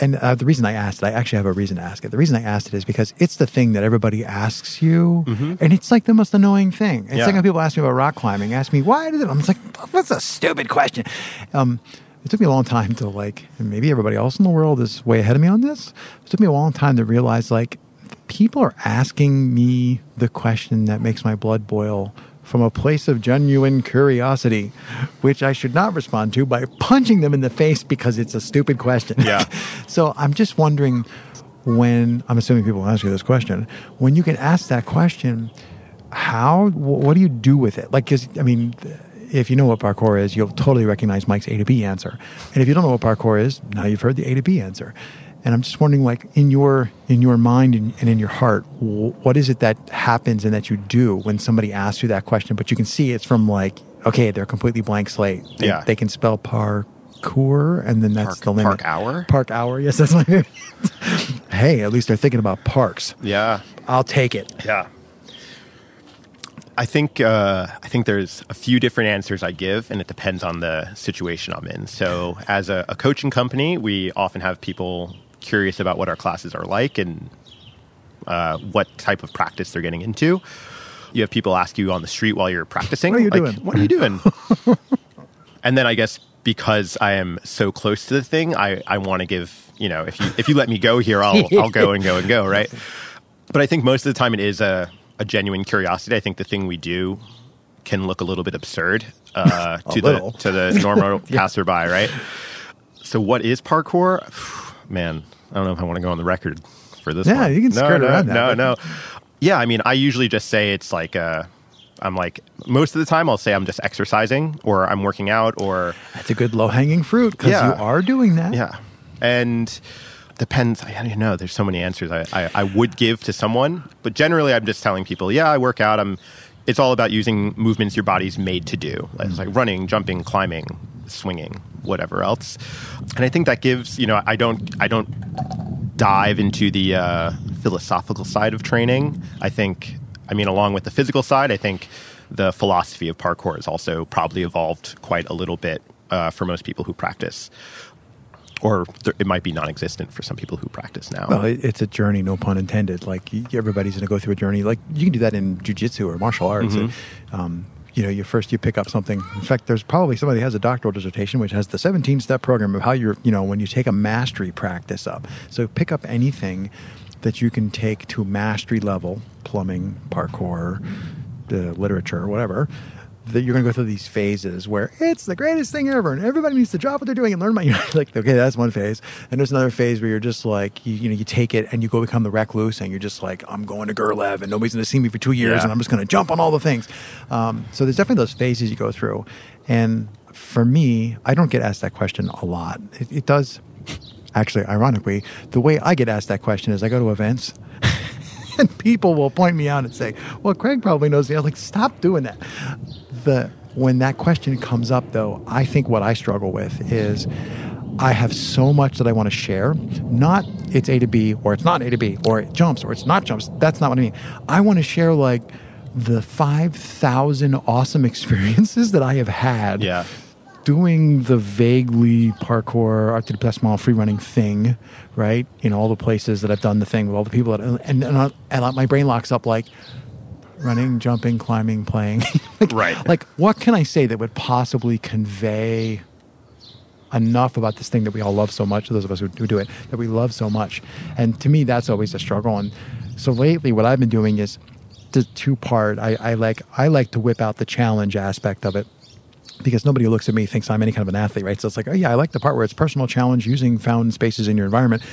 and uh, the reason I asked it, I actually have a reason to ask it. The reason I asked it is because it's the thing that everybody asks you, and it's like the most annoying thing. It's Yeah. like when people ask me about rock climbing, ask me why did it. I'm just like, that's a stupid question. Um, it took me a long time to like, and maybe everybody else in the world is way ahead of me on this. It took me a long time to realize like people are asking me the question that makes my blood boil from a place of genuine curiosity, which I should not respond to by punching them in the face because it's a stupid question. Yeah. so I'm just wondering when I'm assuming people ask you this question, when you get asked that question, how, wh- what do you do with it? Like, cause I mean, if you know what parkour is, you'll totally recognize Mike's A to B answer. And if you don't know what parkour is, now you've heard the A to B answer. And I'm just wondering, like in your in your mind and, and in your heart, what is it that happens and that you do when somebody asks you that question? But you can see it's from like, okay, they're completely blank slate. They, Yeah. they can spell parkour, and then that's Park- the limit. park hour? Park hour. Yes, that's my. hey, at least they're thinking about parks. Yeah. I'll take it. Yeah. I think uh, I think there's a few different answers I give, and it depends on the situation I'm in. So, as a, a coaching company, we often have people curious about what our classes are like and uh, what type of practice they're getting into. You have people ask you on the street while you're practicing, What are you like, doing? "What are you doing?" and then I guess because I am so close to the thing, I, I want to give you know if you if you let me go here, I'll I'll go and go and go right. But I think most of the time it is a, a genuine curiosity. I think the thing we do can look a little bit absurd uh, to little. the to the normal passerby, right? So what is parkour? Man, I don't know if I want to go on the record for this. Yeah, one. you can no, skirt no, around that, No, no. Yeah, I mean, I usually just say it's like uh, I'm like most of the time I'll say I'm just exercising or I'm working out or That's a good low hanging fruit because Yeah. you are doing that. yeah, and depends. I don't know. There's so many answers I, I, I would give to someone, but generally I'm just telling people, yeah, I work out. I'm. It's all about using movements your body's made to do, it's like running, jumping, climbing, swinging, whatever else. And I think that gives you know I don't I don't dive into the uh, philosophical side of training. I think, I mean, along with the physical side, I think the philosophy of parkour has also probably evolved quite a little bit uh, for most people who practice. Or th- it might be non existent for some people who practice now. Well, it, it's a journey, no pun intended. Like everybody's going to go through a journey. Like you can do that in jujitsu or martial arts. Mm-hmm. Um, you know, you first you pick up something. In fact, there's probably somebody has a doctoral dissertation which has the 17 step program of how you're, you know, when you take a mastery practice up. So pick up anything that you can take to mastery level, plumbing, parkour, the literature, whatever. That you're going to go through these phases where it's the greatest thing ever, and everybody needs to drop what they're doing and learn my. You're like, okay, that's one phase, and there's another phase where you're just like, you, you know, you take it and you go become the recluse, and you're just like, I'm going to Gerlev, and nobody's going to see me for two years, Yeah. and I'm just going to jump on all the things. Um, so there's definitely those phases you go through, and for me, I don't get asked that question a lot. It, it does, actually, ironically, the way I get asked that question is I go to events. and people will point me out and say, "Well, Craig probably knows the." I'm like, "Stop doing that." The when that question comes up, though, I think what I struggle with is I have so much that I want to share. Not it's A to B or it's not A to B or it jumps or it's not jumps. That's not what I mean. I want to share like the five thousand awesome experiences that I have had yeah. doing the vaguely parkour art best mile free running thing, right? In all the places that I've done the thing with all the people that, and and, I, and my brain locks up like running, jumping, climbing, playing. like, Right. Like, what can I say that would possibly convey enough about this thing that we all love so much? Those of us who, who do it, that we love so much, and to me, that's always a struggle. And so lately, what I've been doing is the two part. I, I like I like to whip out the challenge aspect of it because nobody who looks at me thinks I'm any kind of an athlete, right? So it's like, oh yeah, I like the part where it's personal challenge using found spaces in your environment.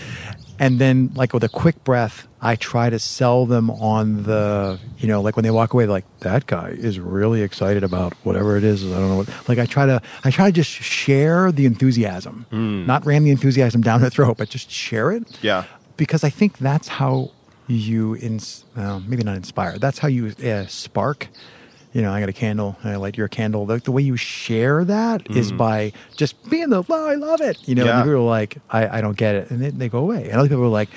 And then like with a quick breath, I try to sell them on the, you know, like when they walk away, like that guy is really excited about whatever it is. I don't know what, like I try to, I try to just share the enthusiasm, not ram the enthusiasm down their throat, but just share it Yeah. because I think that's how you ins- well, maybe not inspire. That's how you uh, spark you know, I got a candle, and I light your candle. The, the way you share that is mm. by just being the, oh, I love it. You know, Yeah. and people are like, I, I don't get it. And they, they go away. And other people are like,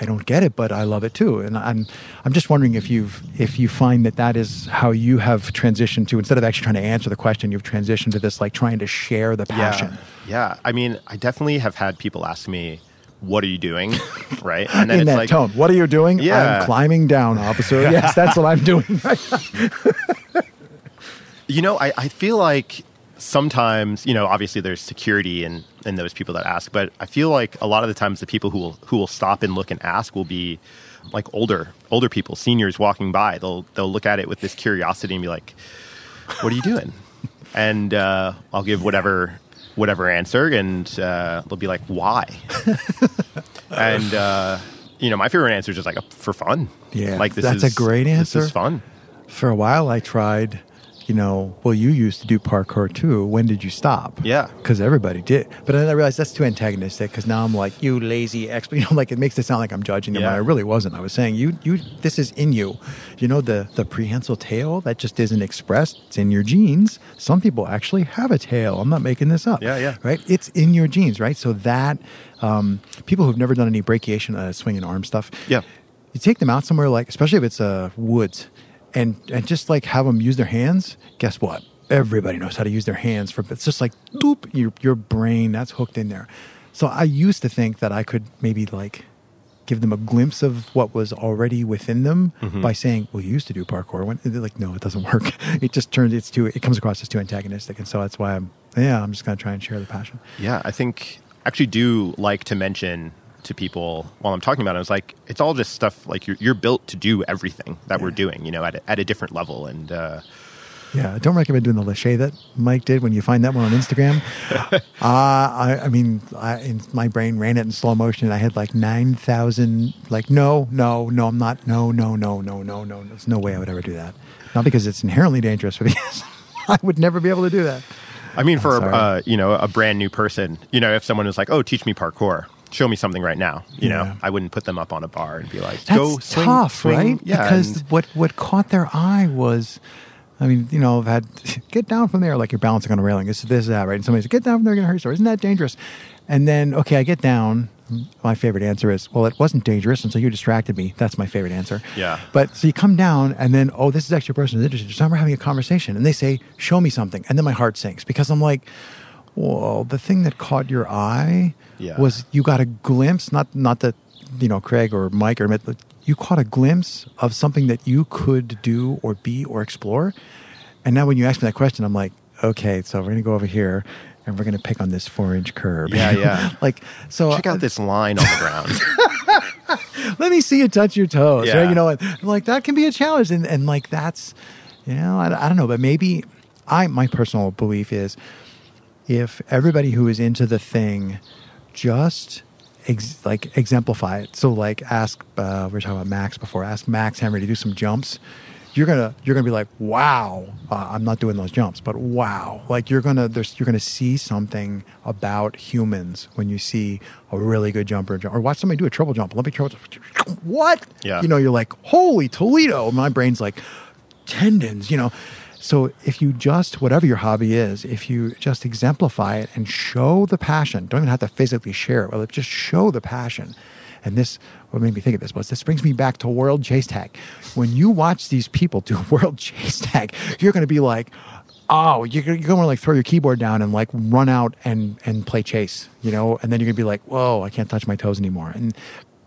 I don't get it, but I love it too. And I'm, I'm just wondering if you've, if you find that that is how you have transitioned to, instead of actually trying to answer the question, you've transitioned to this, like trying to share the passion. Yeah. Yeah. I mean, I definitely have had people ask me, what are you doing? right. And then In it's that like, tone, what are you doing? Yeah. I'm climbing down, officer. yes, that's what I'm doing. You know, I, I feel like sometimes, you know, obviously there's security in, in those people that ask, but I feel like a lot of the times the people who will who will stop and look and ask will be like older older people, seniors walking by. They'll they'll look at it with this curiosity and be like, "What are you doing?" and uh, I'll give whatever whatever answer, and uh, they'll be like, "Why?" and uh, you know, my favorite answer is just like for fun. Yeah, like this is that's a is great This answer. is fun. For a while, I tried, you know, well, you used to do parkour too. When did you stop? Yeah. Because everybody did. But then I realized that's too antagonistic because now I'm like, you lazy expert. You know, like it makes it sound like I'm judging them Yeah. I really wasn't. I was saying, you, you, this is in you. You know, the, the prehensile tail that just isn't expressed, it's in your genes. Some people actually have a tail. I'm not making this up. Yeah, yeah. Right? It's in your genes, right? So that, um, people who've never done any brachiation, uh, swinging arm stuff, Yeah. you take them out somewhere like especially if it's uh, woods and and just like have them use their hands guess what? Everybody knows how to use their hands for it's just like doop your your brain that's hooked in there. So i used to think that i could maybe like give them a glimpse of what was already within them mm-hmm. by saying well you used to do parkour. When they're like no it doesn't work. It just turns it's too it comes across as too antagonistic and so that's why i'm yeah i'm just going to try and share the passion. Yeah, I think I actually do like to mention to people while I'm talking about it. It's like it's all just stuff like you're you're built to do everything that we're doing, you know, at a, at a different level. And uh, Yeah, I don't recommend doing the lache that Mike did when you find that one on Instagram. uh, I, I mean, I, in, my brain ran it in slow motion. and I had like 9,000, like, no, no, no, I'm not, no, no, no, no, no, no. No there's no way I would ever do that. Not because it's inherently dangerous, but because I would never be able to do that. I mean, for sorry. uh, you know a brand new person, you know, if someone was like, "Oh, teach me parkour," show me something right now. You Yeah. know, I wouldn't put them up on a bar and be like, That's "Go swing, tough, swing." right? Yeah, because and- what what caught their eye was, I mean, you know, I've had get down from there like you're balancing on a railing. This is this is that right? And somebody's get down from there, you're gonna hurt yourself. Isn't that dangerous? And then okay, I get down. My favorite answer is, well, it wasn't dangerous until you distracted me. That's my favorite answer. Yeah. But so you come down, and then oh, this is actually a person who's interested. So we're having a conversation, and they say, show me something, and then my heart sinks because I'm like. Well, the thing that caught your eye Yeah. was you got a glimpse, not not that you know Craig or Mike or Mitt, but you caught a glimpse of something that you could do or be or explore. And now when you ask me that question, I'm like, okay, so we're gonna go over here and we're gonna pick on this four inch curb. Yeah, yeah. like so. check out uh, this line on the ground. Let me see you touch your toes. Yeah. Right? You know, like that can be a challenge, and and like that's, you know, I, I don't know, but maybe I my personal belief is if everybody who is into the thing just ex- like exemplify it. So like ask uh, we were talking about Max before. Ask Max Henry to do some jumps. You're gonna you're gonna be like, wow, uh, I'm not doing those jumps, but wow, like you're gonna there's you're gonna see something about humans when you see a really good jumper jump or watch somebody do a triple jump. Let me triple. What? Yeah. You know, you're like, holy Toledo. My brain's like tendons, you know. So if you just whatever your hobby is, if you just exemplify it and show the passion, don't even have to physically share it, well, just show the passion. And this what made me think of this was this brings me back to World Chase Tag. When you watch these people do World Chase Tag, you're going to be like, oh, you're, you're going to like throw your keyboard down and like run out and and play chase, you know, and then you're going to be like, whoa, I can't touch my toes anymore. And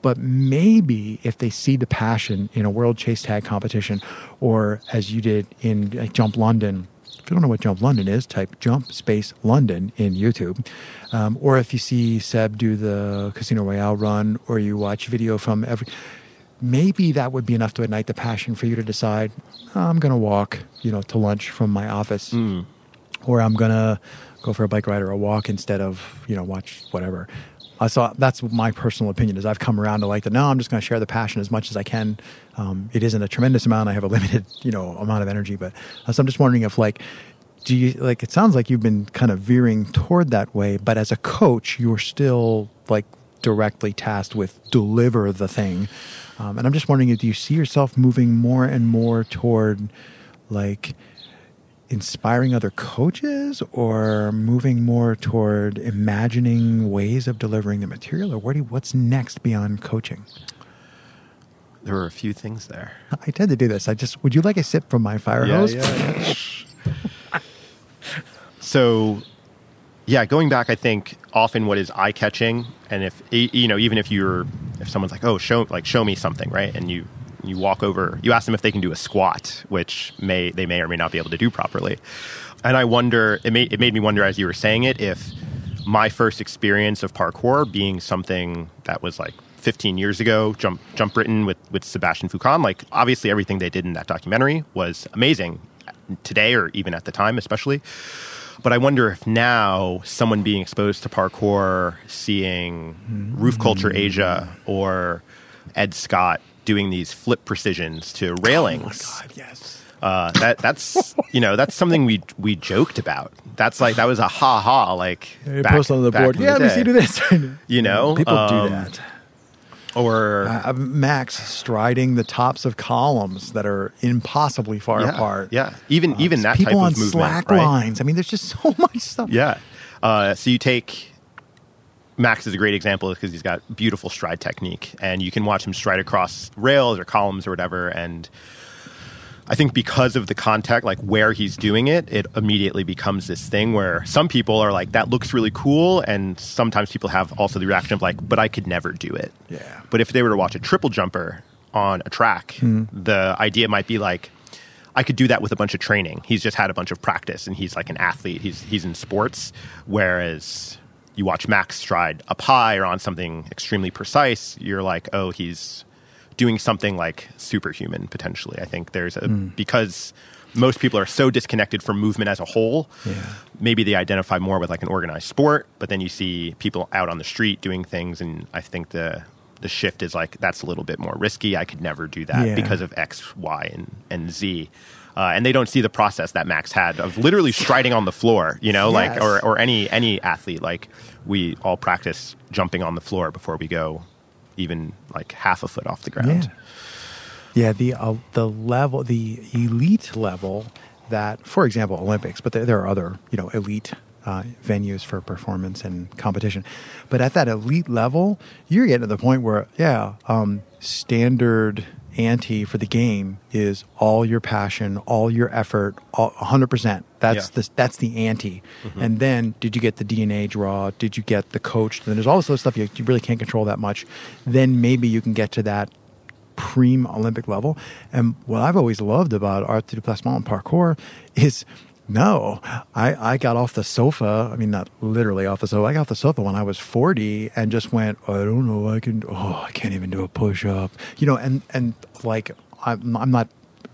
but maybe if they see the passion in a world chase tag competition, or as you did in like, Jump London, if you don't know what Jump London is, type Jump Space London in YouTube. Um, or if you see Seb do the Casino Royale run, or you watch video from every, maybe that would be enough to ignite the passion for you to decide, "Oh, I'm going to walk, you know, to lunch from my office or I'm gonna go for a bike ride or a walk instead of you know watch whatever. Uh, so that's my personal opinion. Is I've come around to like that. No, I'm just going to share the passion as much as I can. Um, it isn't a tremendous amount. I have a limited you know amount of energy, but uh, so I'm just wondering if like. Do you like? It sounds like you've been kind of veering toward that way, but as a coach, you're still like directly tasked with deliver the thing. Um, and I'm just wondering, if do you see yourself moving more and more toward like inspiring other coaches or moving more toward imagining ways of delivering the material or what do you, what's next beyond coaching There were a few things there. i tend to do this i just would you like a sip from my fire hose yeah, yeah. So, yeah, going back, I think often what is eye catching, and if you know, even if you're, if someone's like, "Oh, show like show me something," right, and you you walk over, you ask them if they can do a squat, which may they may or may not be able to do properly, and I wonder, it made it made me wonder as you were saying it, if my first experience of parkour being something that was like 15 years ago, Jump Jump Britain with with Sebastian Foucan, like obviously everything they did in that documentary was amazing today or even at the time, especially. But I wonder if now someone being exposed to parkour, seeing Roof Culture Asia or Ed Scott doing these flip precisions to railings, Oh god yes. Uh, that that's you know that's something we we joked about. That's like that was a ha ha like They back- post on the board. yeah let me see do this. You know, people um, do that. or uh, max striding the tops of columns that are impossibly far yeah, apart. yeah, even even that people type on of movement, slack right? lines. I mean there's just so much stuff. Yeah. Uh, so you take Max is a great example because he's got beautiful stride technique, and you can watch him stride across rails or columns or whatever. And I think because of the contact, like where he's doing it, it immediately becomes this thing where some people are like, "That looks really cool," and sometimes people have also the reaction of like, "But I could never do it." Yeah. But if they were to watch a triple jumper on a track, mm-hmm. the idea might be like, I could do that with a bunch of training. He's just had a bunch of practice and he's like an athlete. He's he's in sports. Whereas you watch Max stride up high or on something extremely precise, you're like, oh, he's doing something like superhuman potentially. I think there's a hmm. because most people are so disconnected from movement as a whole. Yeah. Maybe they identify more with like an organized sport, but then you see people out on the street doing things, and I think the the shift is like that's a little bit more risky. I could never do that Yeah. because of X, Y, and and Z. Uh, and they don't see the process that Max had of literally striding on the floor, you know, like or or any any athlete. Like we all practice jumping on the floor before we go even like half a foot off the ground. Yeah, yeah. The uh, the level, the elite level that, for example, Olympics, but there, there are other you know elite uh, venues for performance and competition. But at that elite level, you're getting to the point where yeah, um, standard ante for the game is all your passion, all your effort, all, 100%. That's Yeah. the that's the ante. Mm-hmm. And then did you get the DNA draw? Did you get the coach? Then there's all this other stuff you, you really can't control that much. Then maybe you can get to that prime Olympic level. And what I've always loved about art du déplacement and parkour is no, I, I got off the sofa. I mean, not literally off the sofa. I got off the sofa when I was 40 and just went, I don't know, I can, oh, I can't even do a push up. You know, and, and like, I'm, I'm not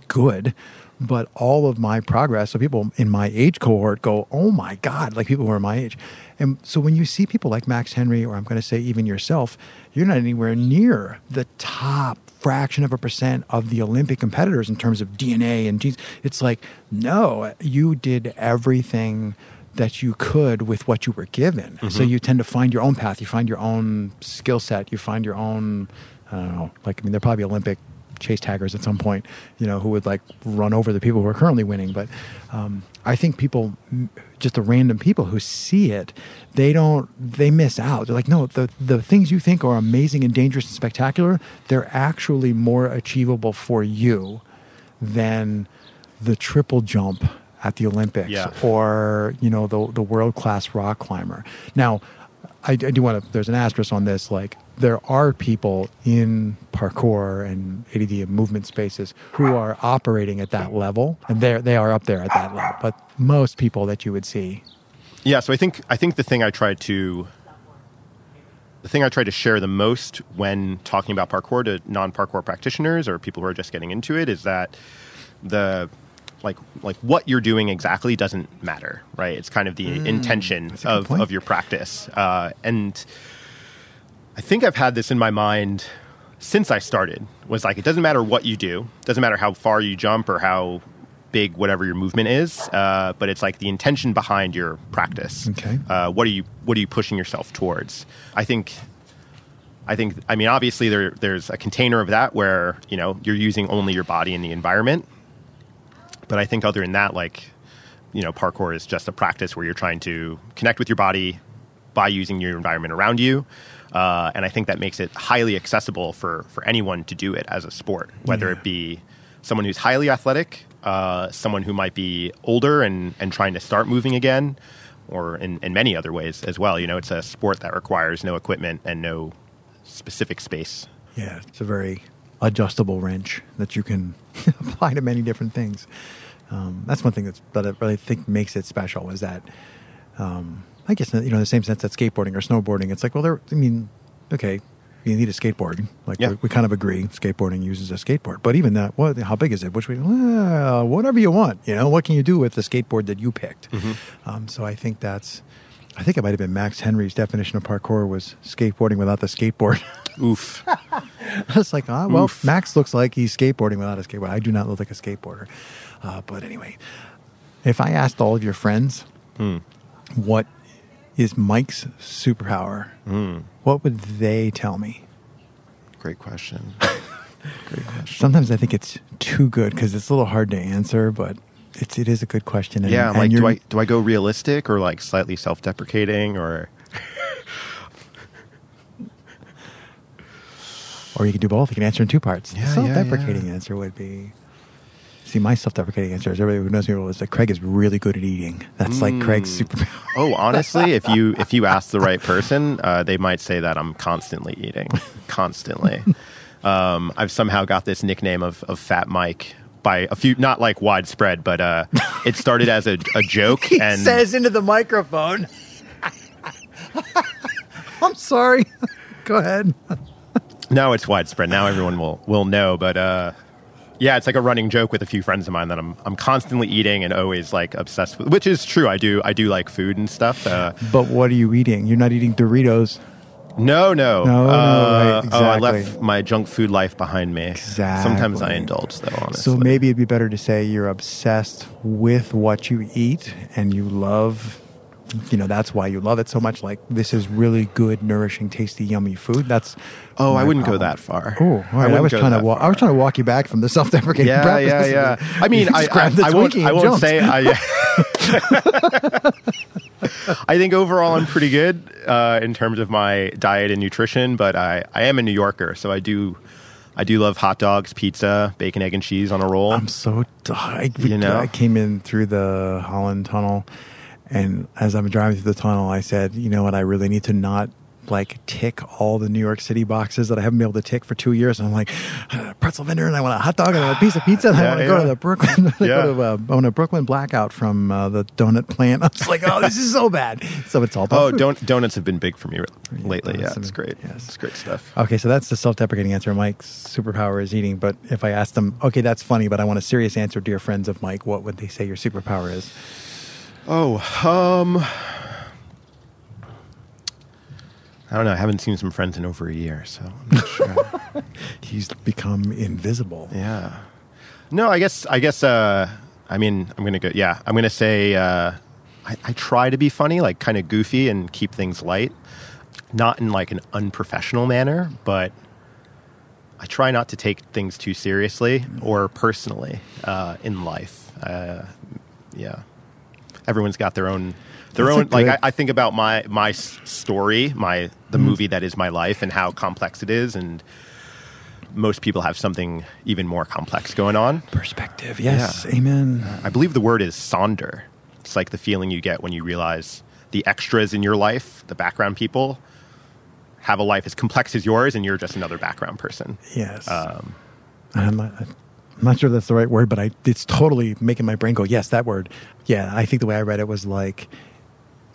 good, but all of my progress, so people in my age cohort go, oh my God, like people who are my age. And so when you see people like Max Henry, or I'm going to say even yourself, you're not anywhere near the top fraction of a percent of the Olympic competitors in terms of DNA and genes. It's like, no, you did everything that you could with what you were given. So mm-hmm. you tend to find your own path. You find your own skill set. You find your own, I don't know, like, I mean, they're probably Olympic chase taggers at some point, you know, who would like run over the people who are currently winning. But um, I think people, just the random people who see it, they don't, they miss out. They're like, no, the, the things you think are amazing and dangerous and spectacular, they're actually more achievable for you than the triple jump at the Olympics Yeah. or, you know, the, the world class rock climber. Now, I, I do want to. There's an asterisk on this. Like there are people in parkour and ADD and movement spaces who are operating at that level, and they they are up there at that level. But most people that you would see, Yeah, so I think I think the thing I try to the thing I try to share the most when talking about parkour to non-parkour practitioners or people who are just getting into it is that the like like what you're doing exactly doesn't matter, right? It's kind of the intention of of your practice. Uh, and I think I've had this in my mind since I started. Was like it doesn't matter what you do, doesn't matter how far you jump or how big whatever your movement is, uh, but it's like the intention behind your practice. Okay. Uh, what are you What are you pushing yourself towards? I think. I think. I mean, obviously, there there's a container of that where you know you're using only your body and the environment. But I think other than that, like you know, parkour is just a practice where you're trying to connect with your body by using your environment around you. Uh, and I think that makes it highly accessible for, for anyone to do it as a sport, whether Yeah. it be someone who's highly athletic, uh, someone who might be older and, and trying to start moving again, or in, in many other ways as well. You know, it's a sport that requires no equipment and no specific space. Yeah, it's a very adjustable wrench that you can apply to many different things. Um, that's one thing that's, that I really think makes it special is that, um, I guess, you know, the same sense that skateboarding or snowboarding, it's like, well, there, I mean, okay, you need a skateboard. Like, Yeah. we, we kind of agree skateboarding uses a skateboard. But even that, what, how big is it? Which way? Well, whatever you want. You know, what can you do with the skateboard that you picked? Um, so I think that's, I think it might have been Max Henry's definition of parkour was skateboarding without the skateboard. Oof. I was like, ah, well, Oof. Max looks like he's skateboarding without a skateboard. I do not look like a skateboarder. Uh, but anyway, if I asked all of your friends what is Mike's superpower, hmm. what would they tell me? Great question. Great question. Sometimes I think it's too good because it's a little hard to answer, but it's it is a good question. And, Yeah, and like, do I do I go realistic or like slightly self-deprecating or Or you can do both. You can answer in two parts. Yeah, the yeah, self-deprecating yeah. answer would be. See, my self-deprecating answer is everybody who knows me well is that Craig is really good at eating. That's like Craig's superpower. Oh, honestly, if you if you ask the right person, uh, they might say that I'm constantly eating, constantly. Um, I've somehow got this nickname of, of Fat Mike by a few, not like widespread, but uh, it started as a, a joke. he and says into the microphone. I'm sorry. Go ahead. now it's widespread. Now everyone will will know. But uh, yeah, it's like a running joke with a few friends of mine that I'm I'm constantly eating and always like obsessed with, which is true. I do I do like food and stuff. Uh, But what are you eating? You're not eating Doritos. No, no. No, no, Uh, right, Oh, I left my junk food life behind me. Exactly. Sometimes I indulge, though, honestly. So maybe it'd be better to say you're obsessed with what you eat and you love you know that's why you love it so much like this is really good nourishing tasty yummy food that's Oh, I wouldn't go that far. Oh, right. I, wouldn't was trying to walk. I was trying to walk you back from the self-deprecating. Yeah, yeah, yeah. I mean, I, just grabbed the I, I won't, I won't jumped. say. I, I think overall I'm pretty good uh, in terms of my diet and nutrition, but I, I am a New Yorker, so I do I do love hot dogs, pizza, bacon, egg, and cheese on a roll. I'm so I, You know? I came in through the Holland Tunnel, and as I'm driving through the tunnel, I said, "You know what? I really need to not like tick all the New York City boxes that I haven't been able to tick for two years." And I'm like, pretzel vendor, and I want a hot dog and I want a piece of pizza, and I want to go to the Brooklyn, I Yeah. go to, uh, I want a Brooklyn blackout from uh, the donut plant. I was like, "Oh, this is so bad." So it's all about oh, don- donuts have been big for me lately. Yeah, it's great. yes. It's great stuff. Okay, so that's the self-deprecating answer. Mike's superpower is eating. But if I asked them, okay, that's funny, but I want a serious answer, dear friends of Mike, what would they say your superpower is? Oh, um, I don't know. I haven't seen some friends in over a year, so I'm not sure. He's become invisible. yeah. No, I guess. I guess. Uh, I mean, I'm gonna go. Yeah, I'm gonna say. Uh, I, I try to be funny, like kind of goofy, and keep things light. Not in like an unprofessional manner, but I try not to take things too seriously or personally uh, in life. Uh, yeah, everyone's got their own their That's own. Like I, I think about my my story, my the movie that is my life, and how complex it is, and most people have something even more complex going on. Perspective. Yes. Yeah. Amen. I believe the word is sonder. It's like the feeling you get when you realize the extras in your life, the background people, have a life as complex as yours, and you're just another background person. Yes. Um, I'm, not, I'm not sure that's the right word, but I, it's totally making my brain go, yes, that word. Yeah, I think the way I read it was like,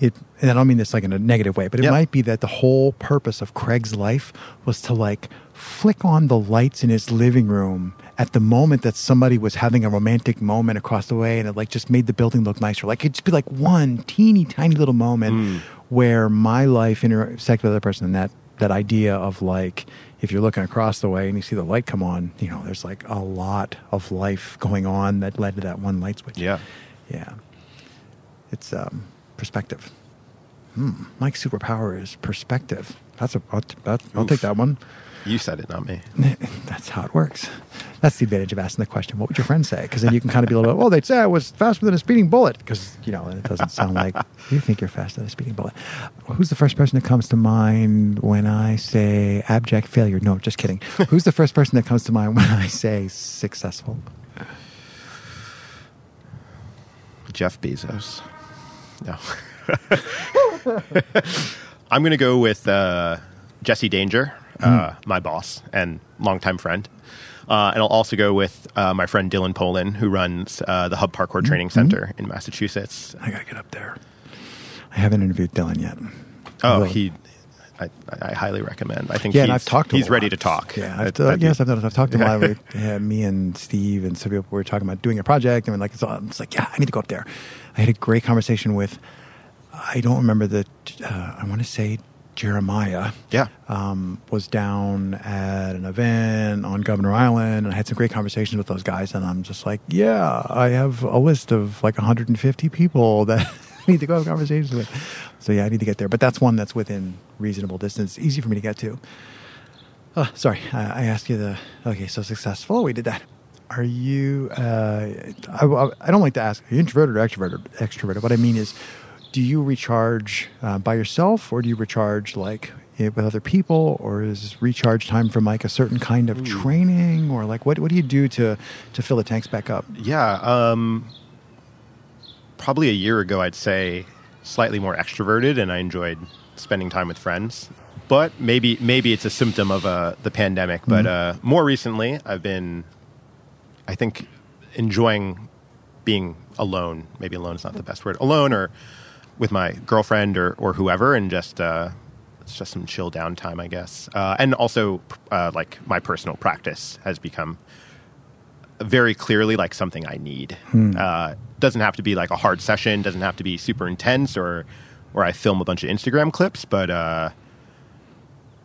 it, and I don't mean this like in a negative way, but it Yep. might be that the whole purpose of Craig's life was to like flick on the lights in his living room at the moment that somebody was having a romantic moment across the way and it like just made the building look nicer. Like it'd just be like one teeny tiny little moment where my life intersected with other person and that that idea of like if you're looking across the way and you see the light come on, you know, there's like a lot of life going on that led to that one light switch. yeah. Yeah. It's um, perspective. Hmm. Mike's superpower is perspective. That's a. I'll, that, I'll take that one. You said it, not me. That's how it works. That's the advantage of asking the question. What would your friends say? Because then you can kind of be a little. Well, they'd say I was faster than a speeding bullet. Because you know, it doesn't sound like you think you're faster than a speeding bullet. Who's the first person that comes to mind when I say abject failure? No, just kidding. Who's the first person that comes to mind when I say successful? Jeff Bezos. No. I'm going to go with uh, Jesse Danger, uh, my boss and longtime friend. Uh, and I'll also go with uh, my friend Dylan Poland, who runs uh, the Hub Parkour Training Center in Massachusetts. I gotta get up there. I haven't interviewed Dylan yet. Oh, he. I, I highly recommend. I think Yeah, and I've talked to he's ready to talk. Yeah, I've, uh, yes, I've, I've talked to him a Yeah. lot. We, yeah, me and Steve and some people were talking about doing a project, and like it's, all, it's like, yeah, I need to go up there. I had a great conversation with, I don't remember the, uh, I want to say Jeremiah. Yeah. Um, was down at an event on Governor Island, and I had some great conversations with those guys. And I'm just like, yeah, I have a list of like 150 people that I need to go have conversations with. So yeah, I need to get there. But that's one that's within reasonable distance, easy for me to get to. Oh, sorry, I, I asked you the. Okay, so successful. We did that. Are you? Uh, I, I don't like to ask. Are you introverted or extroverted? Extroverted. What I mean is, do you recharge uh, by yourself, or do you recharge like eh, with other people, or is recharge time from like a certain kind of training, or like what? What do you do to to fill the tanks back up? Yeah. Um, probably a year ago, I'd say slightly more extroverted, and I enjoyed spending time with friends. But maybe maybe it's a symptom of uh, the pandemic. But uh, more recently, I've been, I think, enjoying being alone. Maybe alone is not the best word. Alone or with my girlfriend or, or whoever, and just uh, it's just some chill downtime, I guess. Uh, and also, uh, like my personal practice has become very clearly like something I need. Uh, doesn't have to be like a hard session. Doesn't have to be super intense or where I film a bunch of Instagram clips. But uh,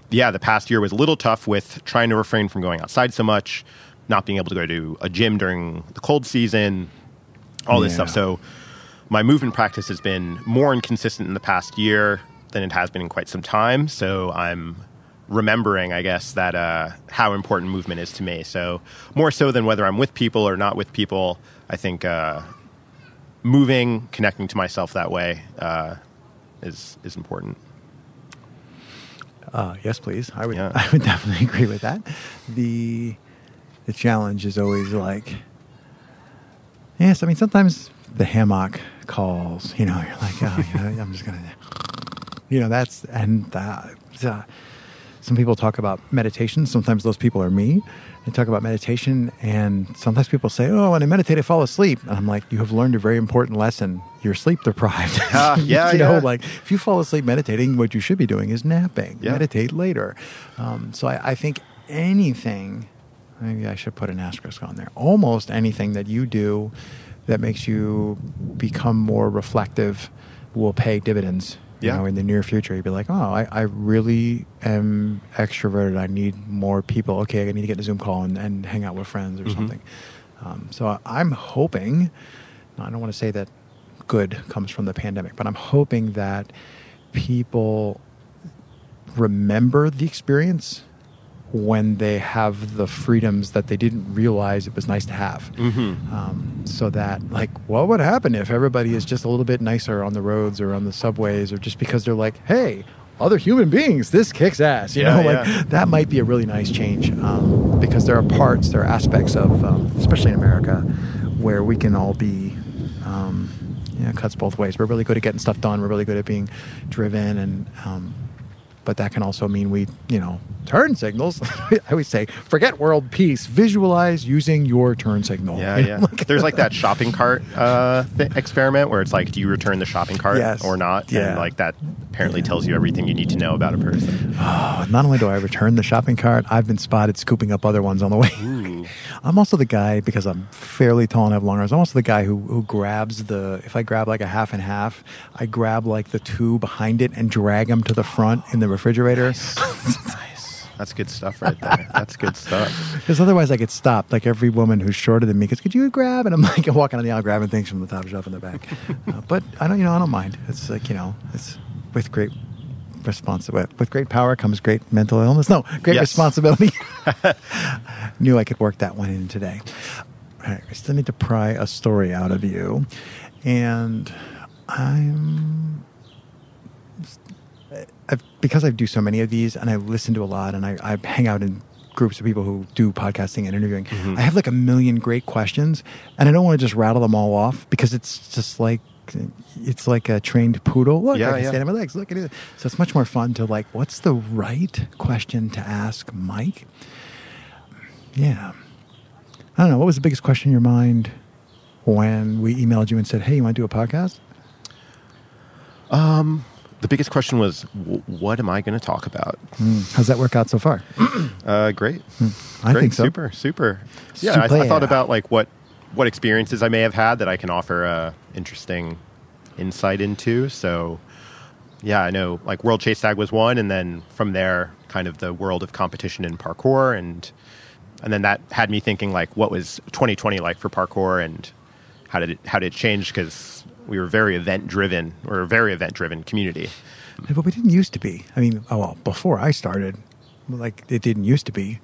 yeah, the past year was a little tough with trying to refrain from going outside so much, not being able to go to a gym during the cold season, all this Yeah. stuff. So my movement practice has been more inconsistent in the past year than it has been in quite some time. So I'm remembering, I guess, that uh, how important movement is to me. So more so than whether I'm with people or not with people, I think uh, moving, connecting to myself that way uh, is is important. Uh, yes, please. I would. Yeah. I would definitely agree with that. The the challenge is always like, yes. I mean, sometimes the hammock calls. You know, you're like, oh, yeah, I'm just gonna, you know, that's and uh, uh, some people talk about meditation. Sometimes those people are me. They talk about meditation, and sometimes people say, "Oh, when I meditate, I fall asleep." And I'm like, "You have learned a very important lesson. You're sleep deprived. Ah, yeah, you know, yeah. like if you fall asleep meditating, what you should be doing is napping. Yeah. Meditate later. Um, so I, I think anything, maybe I should put an asterisk on there. Almost anything that you do that makes you become more reflective will pay dividends. You know, in the near future, you'd be like, "Oh, I, I really am extroverted. I need more people. Okay, I need to get a Zoom call and, and hang out with friends or Mhm. something." Um, so I'm hoping. I don't want to say that good comes from the pandemic, but I'm hoping that people remember the experience when they have the freedoms that they didn't realize it was nice to have. Mm-hmm. Um, so that, like, what would happen if everybody is just a little bit nicer on the roads or on the subways, or just because they're like, hey, other human beings, this kicks ass. You Yeah, know, like yeah. that might be a really nice change um, because there are parts, there are aspects of, um, especially in America, where we can all be. Um, you know, cuts both ways. We're really good at getting stuff done. We're really good at being driven, and um, but that can also mean we, you know, turn signals. I always say, forget world peace. Visualize using your turn signal. Yeah, yeah. There's like that shopping cart uh, th- experiment where it's like, do you return the shopping cart Yes. or not? Yeah. And like that apparently Yeah. tells you everything you need to know about a person. Oh, not only do I return the shopping cart, I've been spotted scooping up other ones on the way. I'm also the guy because I'm fairly tall and have long arms. I'm also the guy who who grabs the. If I grab like a half and half, I grab like the two behind it and drag them to the front in the refrigerator. nice. That's good stuff right there. That's good stuff. Because otherwise, I get stopped. Like every woman who's shorter than me, goes, "Could you grab?" And I'm like walking on the aisle, grabbing things from the top shelf in the back. uh, but I don't, you know, I don't mind. It's like you know, it's with great responsibility. With great power comes great mental illness. No, great Yes. responsibility. Knew I could work that one in today. All right, I still need to pry a story out of you, and I'm I've, because I do so many of these and I listen to a lot and I, I hang out in groups of people who do podcasting and interviewing, Mm-hmm. I have like a million great questions and I don't want to just rattle them all off because it's just like it's like a trained poodle. Look, Yeah, I can yeah. stand on my legs. Look at it. So it's much more fun to like, what's the right question to ask Mike? Yeah. I don't know. What was the biggest question in your mind when we emailed you and said, hey, you want to do a podcast? Um, The biggest question was, w- what am I going to talk about? How's that work out so far? Uh, great. I Great, think so. Super, super. Yeah, I, I thought about like what what experiences I may have had that I can offer uh, interesting insight into. So, yeah, I know like World Chase Tag was one, and then from there, kind of the world of competition in parkour, and and then that had me thinking like, what was 2020 like for parkour, and how did it how did it change? Because we were very event driven. We're a very event driven community. But we didn't used to be. I mean, oh, well, before I started, like it didn't used to be.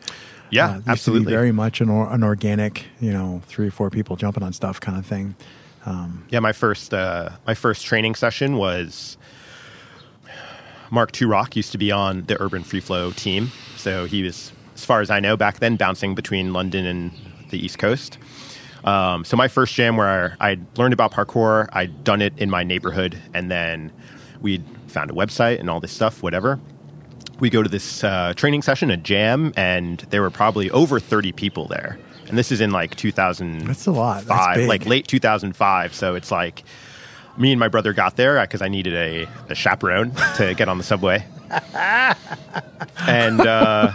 Yeah, Uh, it used to be absolutely. very much an, or, an organic, you know, three or four people jumping on stuff kind of thing. Um, Yeah, my first uh, my first training session was Mark Toorock used to be on the Urban Free Flow team, so he was, as far as I know, back then bouncing between London and the East Coast. Um, so my first jam where I learned about parkour, I'd done it in my neighborhood, and then we'd found a website and all this stuff, whatever. We go to this uh, training session, a jam, and there were probably over 30 people there. And this is in like 2000. That's a lot. That's big. like late 2005. So it's like me and my brother got there because I needed a, a chaperone to get on the subway. and uh,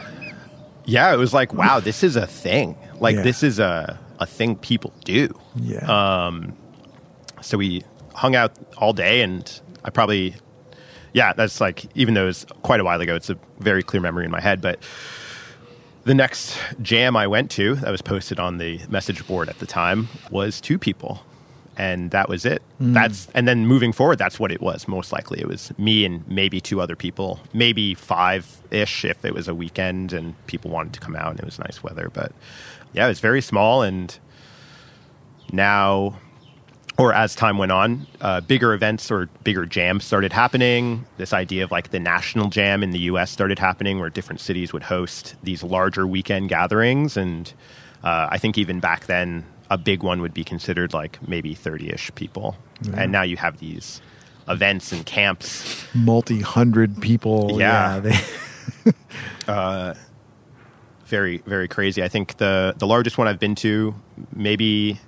yeah, it was like, wow, this is a thing. Like, Yeah. this is a, a thing people do. yeah. Um, So we hung out all day, and I probably, yeah, that's like, even though it was quite a while ago, it's a very clear memory in my head. But the next jam I went to that was posted on the message board at the time was two people. And that was it. Mm. That's and then moving forward, that's what it was. Most likely, it was me and maybe two other people, maybe five ish if it was a weekend and people wanted to come out and it was nice weather. But yeah, it was very small. And now or as time went on, uh, bigger events or bigger jams started happening. This idea of like the national jam in the US started happening where different cities would host these larger weekend gatherings. And uh, I think even back then, a big one would be considered like maybe 30 ish people. And now you have these events and camps. Multi hundred people. Yeah. they, Very, very crazy. I think the, the largest one I've been to, maybe,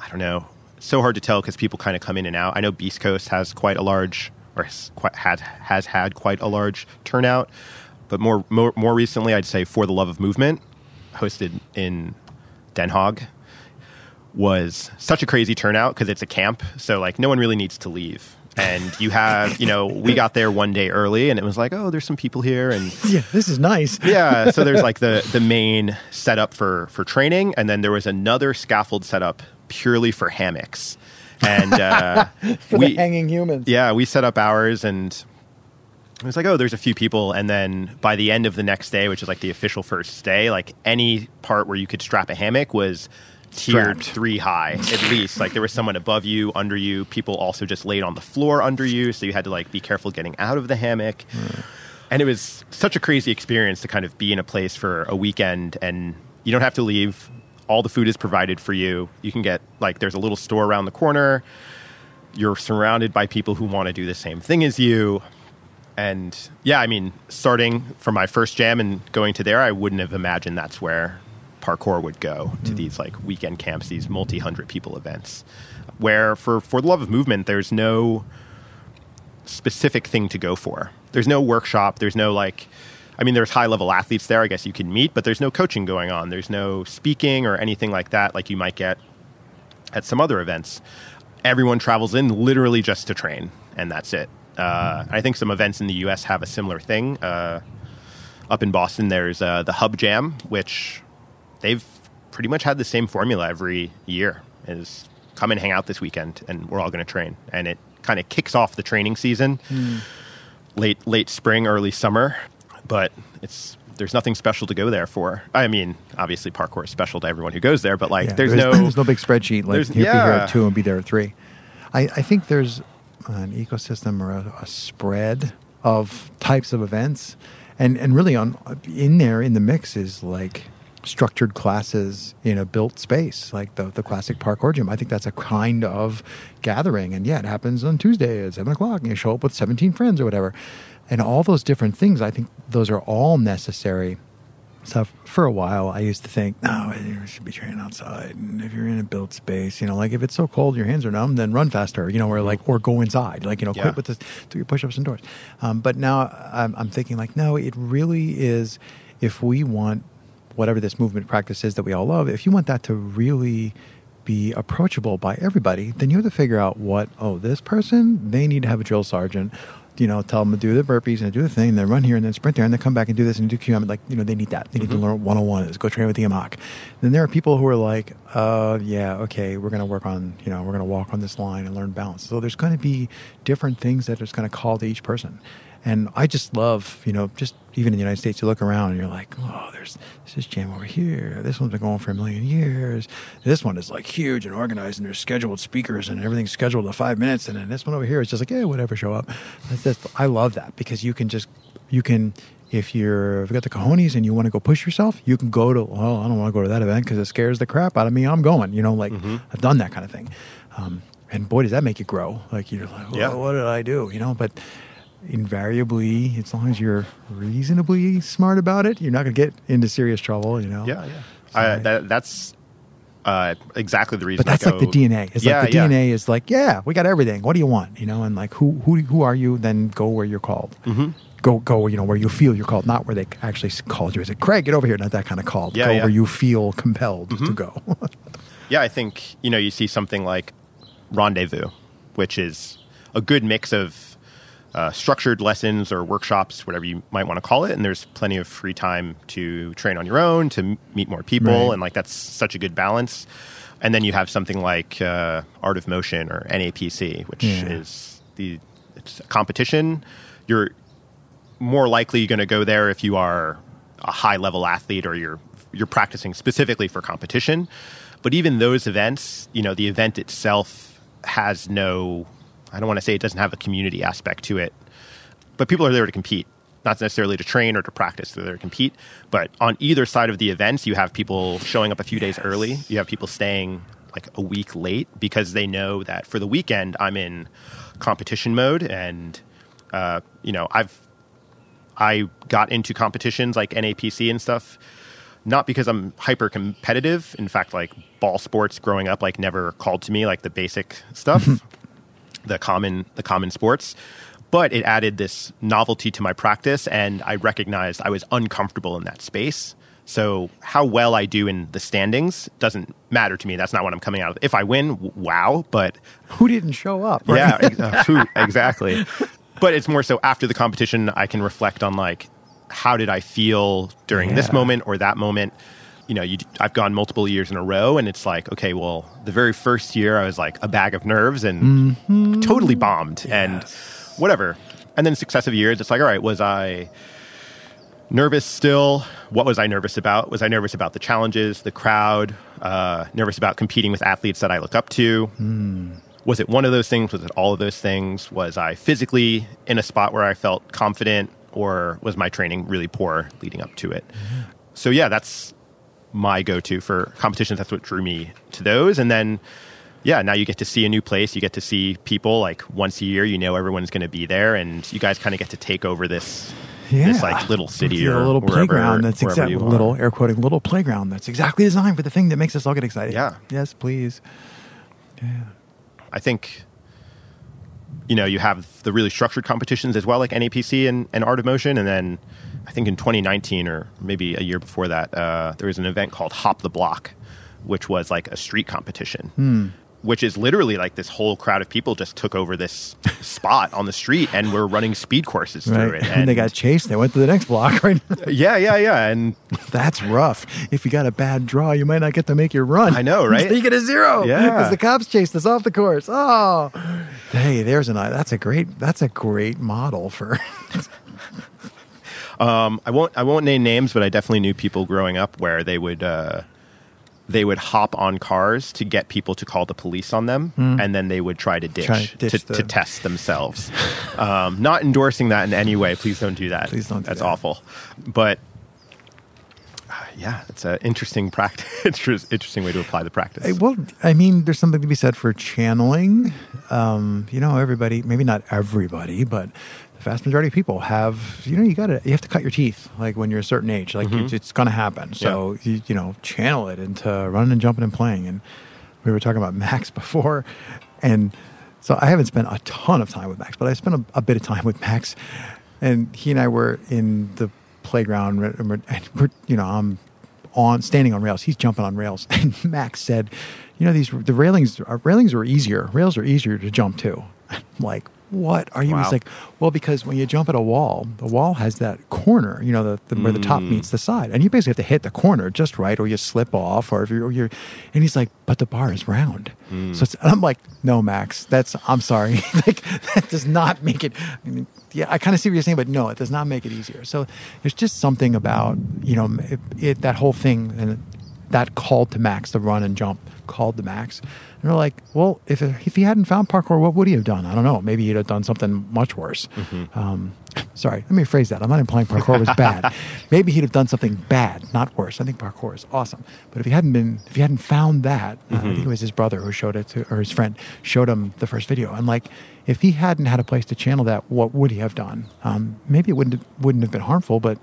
I don't know, so hard to tell because people kind of come in and out. I know Beast Coast has quite a large, or has, quite, had, has had quite a large turnout. But more, more, more recently, I'd say For the Love of Movement, hosted in Den Haag, was such a crazy turnout because it's a camp. So, like, no one really needs to leave. And you have, you know, we got there one day early and it was like, oh, there's some people here. And yeah, this is nice. yeah so there's like the the main setup for for training and then there was another scaffold setup purely for hammocks. And uh For we the hanging humans. yeah we set up ours and it was like oh there's a few people. And then by the end of the next day which is like the official first day like any part where you could strap a hammock was tiered Strapped. three high at least. Like there was someone above you under you. People also just laid on the floor under you so you had to like be careful getting out of the hammock. And it was such a crazy experience to kind of be in a place for a weekend and you don't have to leave all the food is provided for you you can get like there's a little store around the corner you're surrounded by people who want to do the same thing as you and yeah i mean starting from my first jam and going to there i wouldn't have imagined that's where parkour would go to mm. these like weekend camps these multi-hundred people events where for for the love of movement there's no specific thing to go for. There's no workshop. There's no like, I mean, there's high level athletes there, I guess you can meet, but there's no coaching going on. There's no speaking or anything like that, like you might get at some other events. Everyone travels in literally just to train, and that's it. Uh, I think some events in the US have a similar thing. Uh, up in Boston, there's uh, the Hub Jam, which they've pretty much had the same formula every year is come and hang out this weekend and we're all going to train and it kind of kicks off the training season late late spring, early summer, but it's there's nothing special to go there for. I mean, obviously parkour is special to everyone who goes there, but like Yeah, there's, there's, no there's no big spreadsheet like there's- here, be here at two and be there at three. I, I think there's an ecosystem or a, a spread of types of events, and and really on in there in the mix is like structured classes in a built space like the the classic parkour gym. I think that's a kind of gathering, and yeah, it happens on Tuesday at seven o'clock, and you show up with seventeen friends or whatever, and all those different things. I think those are all necessary so for a while, I used to think, no, you should be training outside. And if you're in a built space, you know, like if it's so cold, your hands are numb, then run faster, you know, or like, or go inside, like, you know, Yeah. quit with the, do your push-ups indoors. Um, but now I'm, I'm thinking like, no, it really is, if we want whatever this movement practice is that we all love, if you want that to really be approachable by everybody, then you have to figure out what, oh, this person, they need to have a drill sergeant. You know, tell them to do the burpees and do the thing, and then run here and then sprint there, and then come back and do this and do QM. Like, you know, they need that. They need to learn 101 is go train with the Amok. Then there are people who are like, uh, yeah, okay, we're going to work on, you know, we're going to walk on this line and learn balance. So there's going to be different things that it's going to call to each person. And I just love, you know, just even in the United States, you look around and you're like, oh, there's this gym over here. This one's been going for a million years. This one is like huge and organized, and there's scheduled speakers and everything's scheduled to five minutes. And then this one over here is just like, yeah, whatever, show up. That's just, I love that because you can just, you can, if you're if you got the cojones and you want to go push yourself, you can go to. Well, I don't want to go to that event because it scares the crap out of me. I'm going. You know, like I've done that kind of thing. Um, and boy, does that make you grow. Like you're like, well, Yeah. what did I do? You know, but invariably, as long as you're reasonably smart about it, you're not going to get into serious trouble. You know. Yeah, yeah. So I, that, that's uh, exactly the reason. But that's like the DNA. It's yeah, like the yeah. DNA is like, yeah, we got everything. What do you want? You know, and like who who who are you? Then go where you're called. Mm-hmm. Go go. You know where you feel you're called, not where they actually called you. Is it Craig? Get over here. Not that kind of call. Yeah, go yeah. Mm-hmm. where you feel compelled to go. Yeah, I think you know you see something like Rendezvous, which is a good mix of uh, structured lessons or workshops, whatever you might want to call it, and there's plenty of free time to train on your own, to meet more people, Right. and like that's such a good balance. And then you have something like uh, Art of Motion or NAPC, which Yeah. is the it's a competition. You're more likely going to go there if you are a high level athlete or you're you're practicing specifically for competition. But even those events, you know, the event itself has no I don't want to say it doesn't have a community aspect to it. But people are there to compete, not necessarily to train or to practice. They're there to compete. But on either side of the events, you have people showing up a few days early. You have people staying like a week late because they know that for the weekend I'm in competition mode and uh, you know, I've I got into competitions like NAPC and stuff, not because I'm hyper competitive. In fact, like ball sports growing up, like never called to me like the basic stuff, the common the common sports. But it added this novelty to my practice, and I recognized I was uncomfortable in that space. So how well I do in the standings doesn't matter to me. That's not what I'm coming out of. If I win, wow! But who didn't show up? right? yeah, ex- who- exactly. But it's more so after the competition, I can reflect on like, how did I feel during this moment or that moment? You know, you, I've gone multiple years in a row, and it's like, okay, well, the very first year I was like a bag of nerves and mm-hmm. totally bombed, and whatever. And then successive years, it's like, all right, was I nervous still? What was I nervous about? Was I nervous about the challenges, the crowd? Uh, nervous about competing with athletes that I look up to? Hmm. Was it one of those things? Was it all of those things? Was I physically in a spot where I felt confident, or was my training really poor leading up to it? Mm-hmm. So, yeah, that's my go to for competitions. That's what drew me to those. And then, yeah, now you get to see a new place. You get to see people like once a year. You know everyone's going to be there, and you guys kind of get to take over this Yeah. this like little city or little wherever- playground. That's exactly you are. little air quoting little playground. That's exactly designed for the thing that makes us all get excited. Yeah. Yes, please. Yeah. I think you know you have the really structured competitions as well, like NAPC and, and Art of Motion, and then I think in 2019 or maybe a year before that, uh, there was an event called Hop the Block, which was like a street competition. Hmm. Which is literally like this whole crowd of people just took over this spot on the street and were running speed courses through Right. it. And they got chased. They went to the next block. Right. yeah, yeah, yeah. And That's rough. If you got a bad draw, you might not get to make your run. I know, right? you get a zero. Yeah. Because the cops chased us off the course. Oh. Hey, there's an eye that's a great that's a great model for Um, I won't I won't name names, but I definitely knew people growing up where they would uh, they would hop on cars to get people to call the police on them, and then they would try to ditch. Try to ditch to, to test themselves. um, not endorsing that in any way. Please don't do that. Please don't do That's that. awful. But uh, yeah, it's an interesting practice. interesting way to apply the practice. Hey, well, I mean, there's something to be said for channeling. Um, you know, everybody, maybe not everybody, but vast majority of people have, you know, you got to, you have to cut your teeth like when you're a certain age. Like mm-hmm. it's, it's going to happen. So, you, you know, channel it into running and jumping and playing. And we were talking about Max before. And so I haven't spent a ton of time with Max, but I spent a, a bit of time with Max. And he and I were in the playground, and we're, and we're you know, I'm on standing on rails. He's jumping on rails, and Max said, "You know, these the railings uh, railings are easier. Rails are easier to jump to." I'm like, what are you? Wow. He's like, well, because when you jump at a wall, the wall has that corner, you know, the, the where the top Mm. meets the side, and you basically have to hit the corner just right, or you slip off, or if you're, or you're and he's like, but the bar is round. Mm. So it's, and I'm like, no, Max, that's I'm sorry, like that does not make it. I mean, yeah, I kind of see what you're saying, but no, it does not make it easier. So there's just something about you know it, it, that whole thing and that called to Max, the run and jump called to Max. And they're like, well, if, if he hadn't found parkour, what would he have done? I don't know. Maybe he'd have done something much worse. Um, sorry, let me rephrase that. I'm not implying parkour was bad. Maybe he'd have done something bad, not worse. I think parkour is awesome. But if he hadn't been, if he hadn't found that, uh, I think it was his brother who showed it to, or his friend showed him the first video. And like, if he hadn't had a place to channel that, what would he have done? Um, maybe it wouldn't have, wouldn't have been harmful, but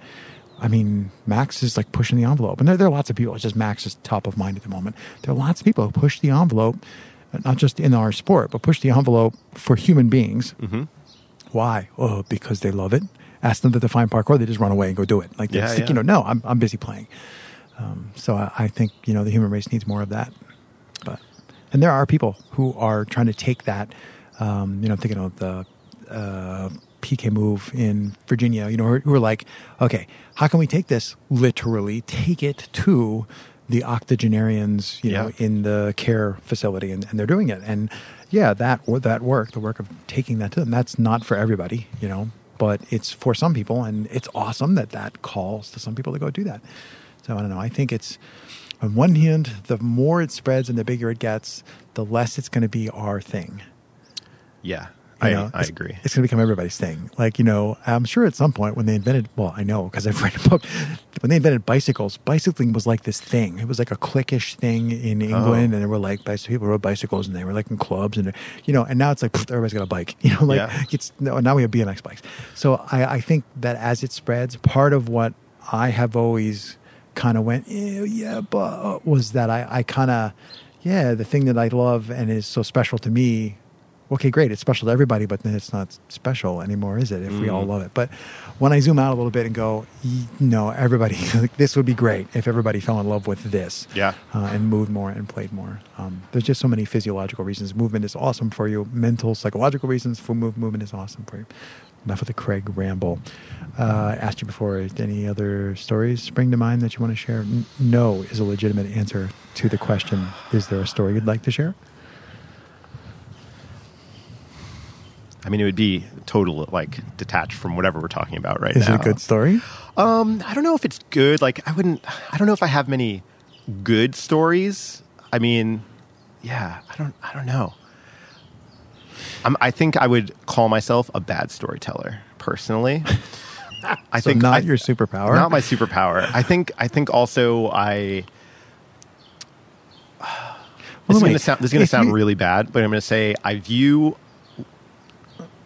I mean, Max is like pushing the envelope, and there, there are lots of people. It's just Max is top of mind at the moment. There are lots of people who push the envelope, uh, not just in our sport, but push the envelope for human beings. Mm-hmm. Why? Oh, because they love it. Ask them to define parkour, they just run away and go do it. Like, Yeah, yeah. you know, no, I'm, I'm busy playing. Um, so I, I think you know the human race needs more of that. But and there are people who are trying to take that. Um, you know, I'm thinking of the uh, PK move in Virginia. You know, who are- who are like, okay, how can we take this literally, take it to the octogenarians, you know, in the care facility, and, and they're doing it. And yeah, that or that work, the work of taking that to them, that's not for everybody, you know, but it's for some people, and it's awesome that that calls to some people to go do that. So I don't know. I think it's on one hand, the more it spreads and the bigger it gets, the less it's going to be our thing. yeah, I, know, I agree. It's going to become everybody's thing. Like, you know, I'm sure at some point when they invented, well, I know because I've read a book, when they invented bicycles, bicycling was like this thing. It was like a cliquish thing in oh. England. And there were like people rode bicycles and they were like in clubs and, you know, and now it's like pfft, everybody's got a bike. You know, like Yeah. it's no, now we have BMX bikes. So I, I think that as it spreads, part of what I have always kind of went, "Ew, yeah, but was that I, I kind of, yeah, the thing that I love and is so special to me okay, great, it's special to everybody, but then it's not special anymore, is it? If we all love it. But when I zoom out a little bit and go, no, everybody, like, this would be great if everybody fell in love with this. Yeah. Uh, and moved more and played more. Um, there's just so many physiological reasons. Movement is awesome for you. Mental, psychological reasons for move, movement is awesome for you. Enough of the Craig ramble. Uh, I asked you before, any other stories spring to mind that you want to share? N- no is a legitimate answer to the question. Is there a story you'd like to share? I mean, it would be total like detached from whatever we're talking about right Is now. it a good story? Um, I don't know if it's good. Like, I wouldn't. I don't know if I have many good stories. I mean, yeah, I don't. I don't know. I'm, I think I would call myself a bad storyteller personally. I So think not I- your superpower? Not my superpower. I think. I think also I. This is going to sound, this is gonna sound you- really bad, but I'm going to say I view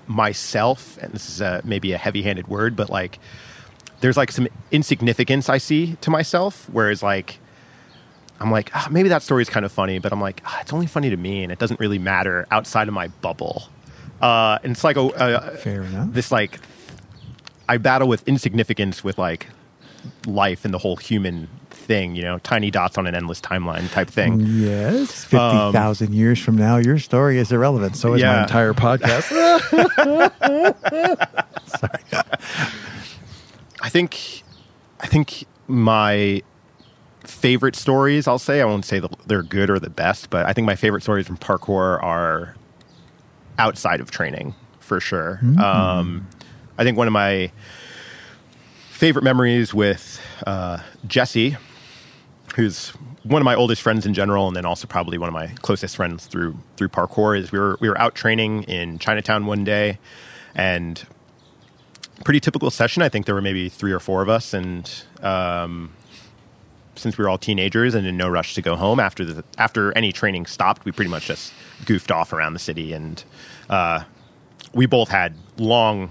myself, and this is a, maybe a heavy-handed word, but like there's like some insignificance I see to myself, whereas like I'm like ah, maybe that story is kind of funny, but I'm like ah, it's only funny to me, and it doesn't really matter outside of my bubble. Uh, and it's like a, a Fair enough. this like I battle with insignificance with like life and the whole human thing, you know, tiny dots on an endless timeline type thing. Yes. 50,000 years from now, your story is irrelevant. So is my entire podcast. I think I think my favorite stories, I'll say, I won't say they're good or the best, but I think my favorite stories from parkour are outside of training for sure. Mm-hmm. Um, I think one of my favorite memories with uh, Jesse, who's one of my oldest friends in general, and then also probably one of my closest friends through through parkour, is we were we were out training in Chinatown one day, and pretty typical session. I think there were maybe three or four of us, and um, since we were all teenagers and in no rush to go home after the after any training stopped, we pretty much just goofed off around the city, and uh, we both had long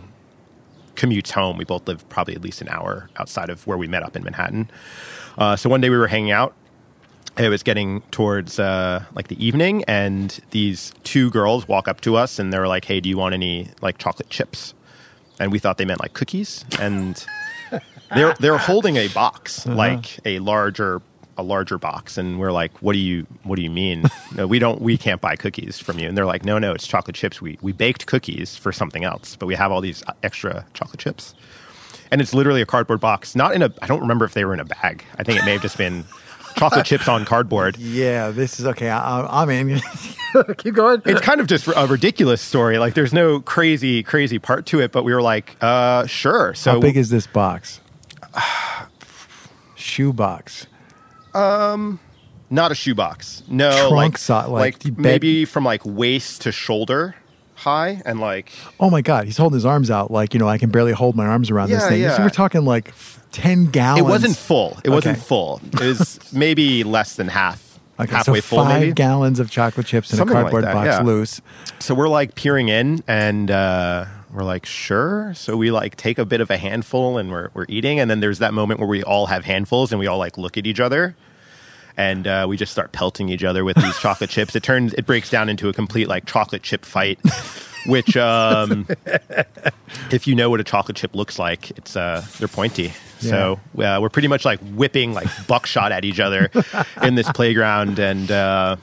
commutes home. We both lived probably at least an hour outside of where we met up in Manhattan. Uh, so one day we were hanging out. It was getting towards uh, like the evening, and these two girls walk up to us, and they're like, "Hey, do you want any like chocolate chips?" And we thought they meant like cookies, and they're they're holding a box, like a larger a larger box, and we're like, "What do you what do you mean? no, we don't we can't buy cookies from you." And they're like, "No, no, it's chocolate chips. We we baked cookies for something else, but we have all these extra chocolate chips." And it's literally a cardboard box, not in a. I don't remember if they were in a bag. I think it may have just been chocolate chips on cardboard. Yeah, this is okay. I, I'm in. Keep going. It's kind of just a ridiculous story. Like, there's no crazy, crazy part to it. But we were like, uh, sure. So How big is this box? Shoe box. not a shoebox. No, Trunk like, si- like, like maybe from like waist to shoulder high, and like Oh my God, he's holding his arms out like you know I can barely hold my arms around this thing. yeah. So we're talking like ten gallons. it wasn't full. It wasn't full. It was maybe less than half, Okay, halfway so full, five maybe. gallons of chocolate chips in Something a like cardboard that, box yeah. loose. So we're like peering in, and uh, we're like, sure. So we like take a bit of a handful, and we're we're eating, and then there's that moment where we all have handfuls, and we all like look at each other. And uh, we just start pelting each other with these chocolate chips. It turns, it breaks down into a complete like chocolate chip fight, which, um, if you know what a chocolate chip looks like, it's uh, they're pointy. So uh, we're pretty much like whipping like buckshot at each other in this playground, and uh,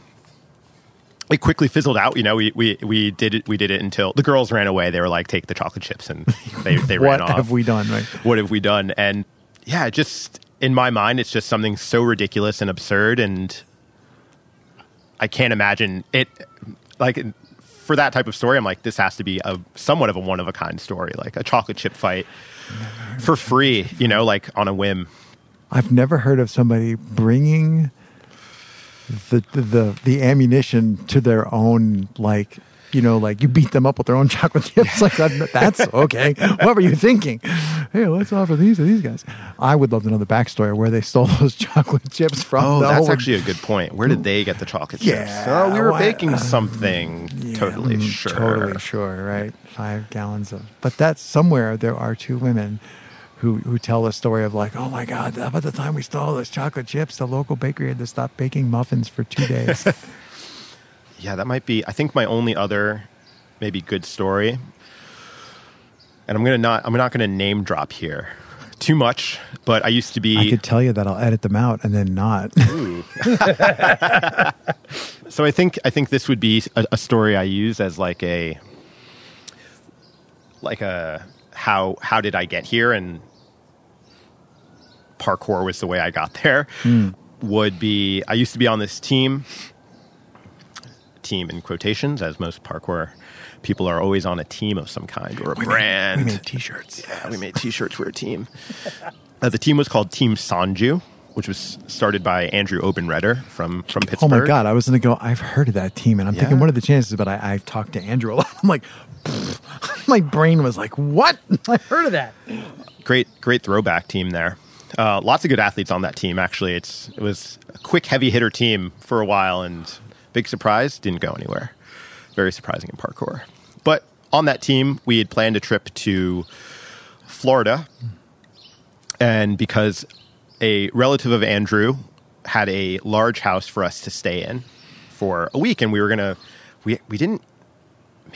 it quickly fizzled out. You know, we, we, we did it. We did it until the girls ran away. They were like, "Take the chocolate chips," and they they ran off. What have we done? Right. What have we done? And yeah, just in my mind, it's just something so ridiculous and absurd, and I can't imagine it. Like for that type of story, I'm like, this has to be a somewhat of a one of a kind story, like a chocolate chip fight for free. You know, like on a whim. I've never heard of somebody bringing the the the ammunition to their own like you know like you beat them up with their own chocolate chips like that, that's okay what were you thinking hey let's offer these to these guys i would love to know the backstory where they stole those chocolate chips from Oh, that's whole- actually a good point. Where did they get the chocolate Yeah, chips? Oh, we were baking something. Yeah, totally mm, sure. Totally sure, right? Five gallons of. But that's somewhere there are two women who who tell a story of like, oh my god, about the time we stole those chocolate chips, the local bakery had to stop baking muffins for two days. Yeah, that might be. I think my only other maybe good story, and I'm gonna not. I'm not gonna name drop here too much. But I used to be. I could tell you that I'll edit them out and then not. So I think I think this would be a, a story I use as like a like a how how did I get here and parkour was the way I got there. Hmm. Would be I used to be on this team team in quotations as most parkour people are always on a team of some kind or a brand. we made t-shirts. Yeah, we made T-shirts. We're a team. Uh, the team was called Team Sanju, which was started by Andrew Obenredder from from Pittsburgh. Oh my god, I was gonna go. I've heard of that team, and I'm thinking, Yeah. what are the chances? But I, I've talked to Andrew a lot. I'm like, my brain was like, what? I've heard of that. Great, great throwback team there. Uh, lots of good athletes on that team. Actually, it's it was a quick, heavy hitter team for a while, and big surprise didn't go anywhere. Very surprising in parkour. But on that team, we had planned a trip to Florida, and because a relative of Andrew had a large house for us to stay in for a week, and we were gonna we we didn't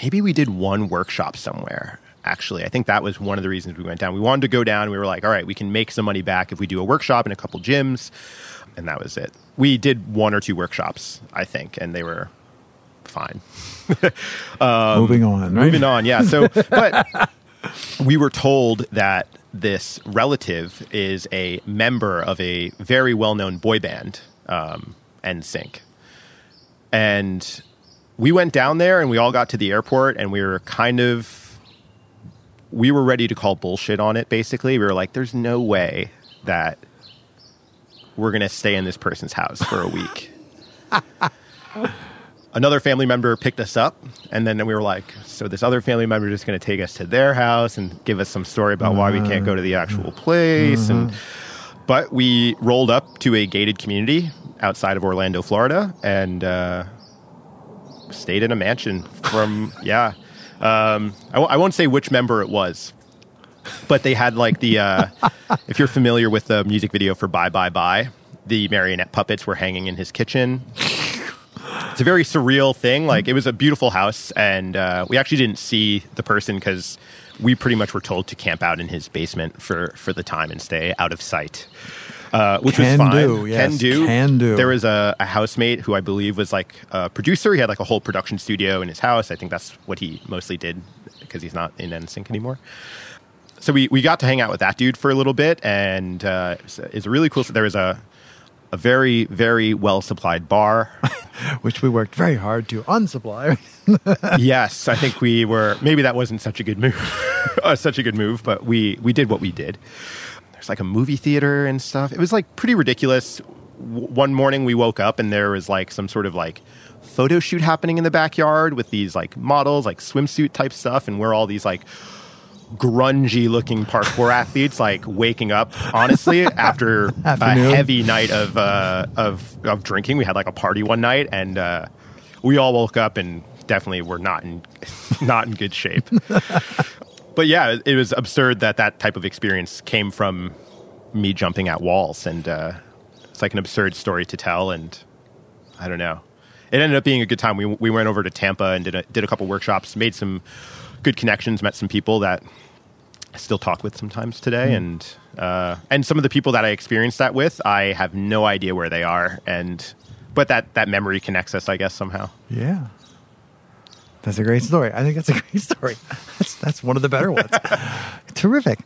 maybe we did one workshop somewhere actually. I think that was one of the reasons we went down. We wanted to go down. We were like all right we can make some money back if we do a workshop in a couple gyms and that was it we did one or two workshops i think and they were fine Moving on, right? moving on yeah so but we were told that this relative is a member of a very well-known boy band um, NSYNC. and we went down there and we all got to the airport and we were kind of we were ready to call bullshit on it basically. We were like there's no way that we're going to stay in this person's house for a week. Another family member picked us up, and then we were like, so this other family member is just going to take us to their house and give us some story about why we can't go to the actual place. And but we rolled up to a gated community outside of Orlando, Florida, and uh, stayed in a mansion from yeah. Um, I w- I won't say which member it was, but they had like the uh, if you're familiar with the music video for Bye Bye Bye, the marionette puppets were hanging in his kitchen. It's a very surreal thing. Like it was a beautiful house, and uh, we actually didn't see the person because we pretty much were told to camp out in his basement for for the time and stay out of sight. Uh, which Can was fine. do, yes, Can do. can do. There was a, a housemate who I believe was like a producer. He had like a whole production studio in his house. I think that's what he mostly did because he's not in NSYNC anymore so we, we got to hang out with that dude for a little bit, and uh, it's, it's really cool. So there was a a very very well supplied bar. which we worked very hard to unsupply. yes, I think we were. Maybe that wasn't such a good move, uh, such a good move, but we we did what we did. There's like a movie theater and stuff. It was like pretty ridiculous. W- one morning we woke up and there was like some sort of like photo shoot happening in the backyard with these like models, like swimsuit type stuff, and we're all these like grungy looking parkour athletes like waking up honestly after Afternoon. a heavy night of uh of of drinking. We had like a party one night and uh we all woke up and definitely were not in not in good shape. But yeah it, it was absurd that that type of experience came from me jumping at walls and uh it's like an absurd story to tell and i don't know. It ended up being a good time. We, we went over to tampa and did a, did a couple workshops made some good connections met some people that I still talk with sometimes today, and uh, and some of the people that I experienced that with, I have no idea where they are, and but that that memory connects us, I guess somehow. yeah. That's a great story. I think that's a great story. That's that's one of the better ones. Terrific.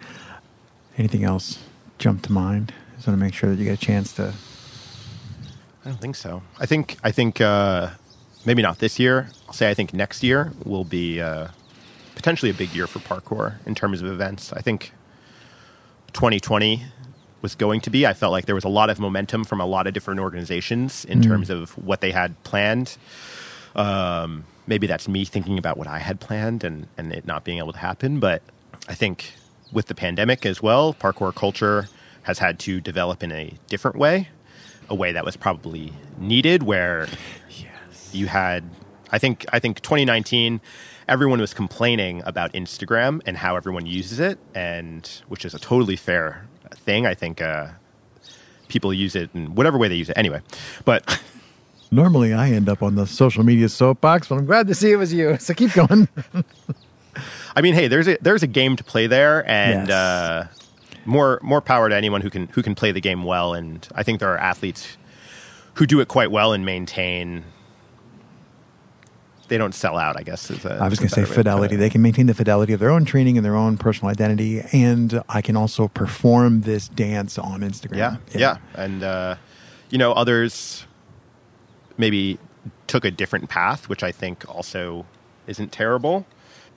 Anything else jump to mind? Just want to make sure that you get a chance to. I don't think so. I think I think uh, maybe not this year. I'll say I think next year will be uh, potentially a big year for parkour in terms of events. I think 2020 was going to be. I felt like there was a lot of momentum from a lot of different organizations in terms of what they had planned. Um, maybe that's me thinking about what I had planned and, and it not being able to happen. But I think with the pandemic as well, parkour culture has had to develop in a different way, a way that was probably needed, where you had I think I think 2019 everyone was complaining about Instagram and how everyone uses it and which is a totally fair thing I think uh, people use it in whatever way they use it anyway but Normally, I end up on the social media soapbox, but I'm glad to see it was you. So keep going. I mean hey there's a there's a game to play there and Yes. uh, more more power to anyone who can who can play the game well and I think there are athletes who do it quite well and maintain they don't sell out I guess is a, I was going to say fidelity. They can maintain the fidelity of their own training and their own personal identity, and I can also perform this dance on Instagram. Yeah, yeah, and uh, you know others maybe took a different path, which I think also isn't terrible.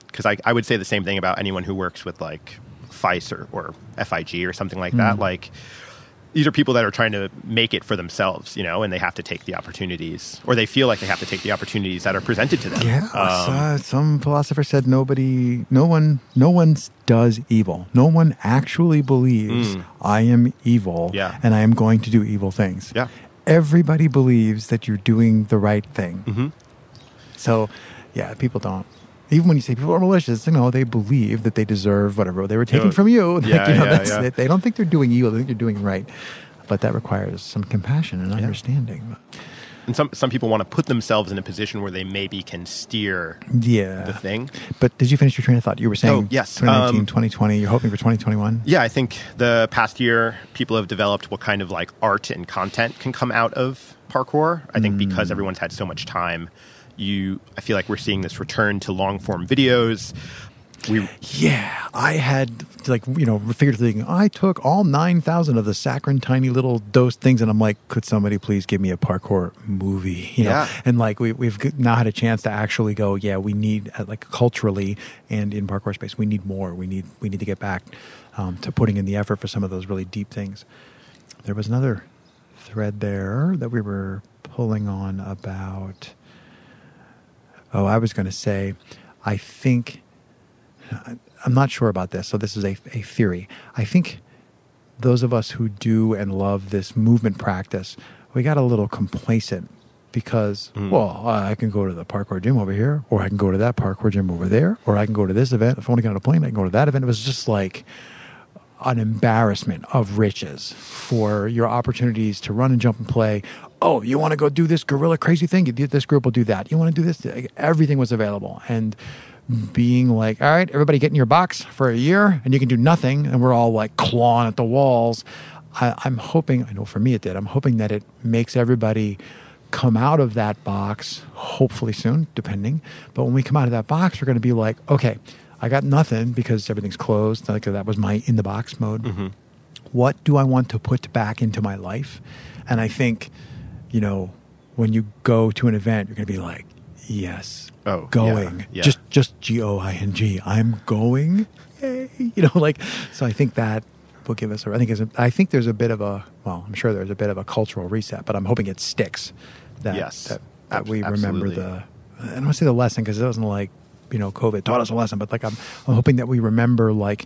Because I, I would say the same thing about anyone who works with like FISE or, or FIG or something like Mm. that. Like these are people that are trying to make it for themselves, you know, and they have to take the opportunities, or they feel like they have to take the opportunities that are presented to them. Yeah, Um, uh, some philosopher said nobody, no one, no one does evil. No one actually believes I am evil Mm. Yeah. and I am going to do evil things. Yeah. everybody believes that you're doing the right thing. Mhm. So, yeah, people don't. Even when you say people are malicious, you know they believe that they deserve whatever they were taking from you. Like, Yeah, you know, yeah, that's, yeah. They, don't think they're doing evil; they think they're doing right. But that requires some compassion and understanding. and some some people want to put themselves in a position where they maybe can steer Yeah. the thing. But did you finish your train of thought? You were saying Oh, yes. 2019, Um, 2020. You're hoping for 2021. Yeah, I think the past year people have developed what kind of like art and content can come out of parkour. I think because everyone's had so much time, you I feel like we're seeing this return to long form videos. We Yeah, I had like you know figuratively. I took all nine thousand of the saccharine tiny little dose things, and I'm like, could somebody please give me a parkour movie? You know, Yeah. and like we, we've now had a chance to actually go. Yeah, we need uh, like culturally and in parkour space, we need more. We need we need to get back um, to putting in the effort for some of those really deep things. There was another thread there that we were pulling on about. Oh, I was going to say, I think I'm not sure about this, so this is a, a theory. I think those of us who do and love this movement practice, we got a little complacent because, Mm. well, I can go to the parkour gym over here, or I can go to that parkour gym over there, or I can go to this event. If I want to get on a plane, I can go to that event. It was just like an embarrassment of riches for your opportunities to run and jump and play. Oh, you want to go do this gorilla crazy thing? This group will do that. You want to do this? Everything was available. And being like, all right, everybody get in your box for a year and you can do nothing. And we're all like clawing at the walls. I, I'm hoping, I know for me it did, I'm hoping that it makes everybody come out of that box, hopefully soon, depending. But when we come out of that box, we're going to be like, okay, I got nothing because everything's closed. Like that was my in the box mode. Mm-hmm. What do I want to put back into my life? And I think, you know, when you go to an event, you're going to be like, yes, Oh, going, yeah, yeah. just just G O I N G. I'm going. Yay. You know, like so. I think that will give us. A, I think. A, I think there's a bit of a. Well, I'm sure there's a bit of a cultural reset, but I'm hoping it sticks. That Yes. that, that we remember absolutely. the. I don't want to say the lesson because it wasn't like you know COVID taught us a lesson, but like I'm, I'm hoping that we remember like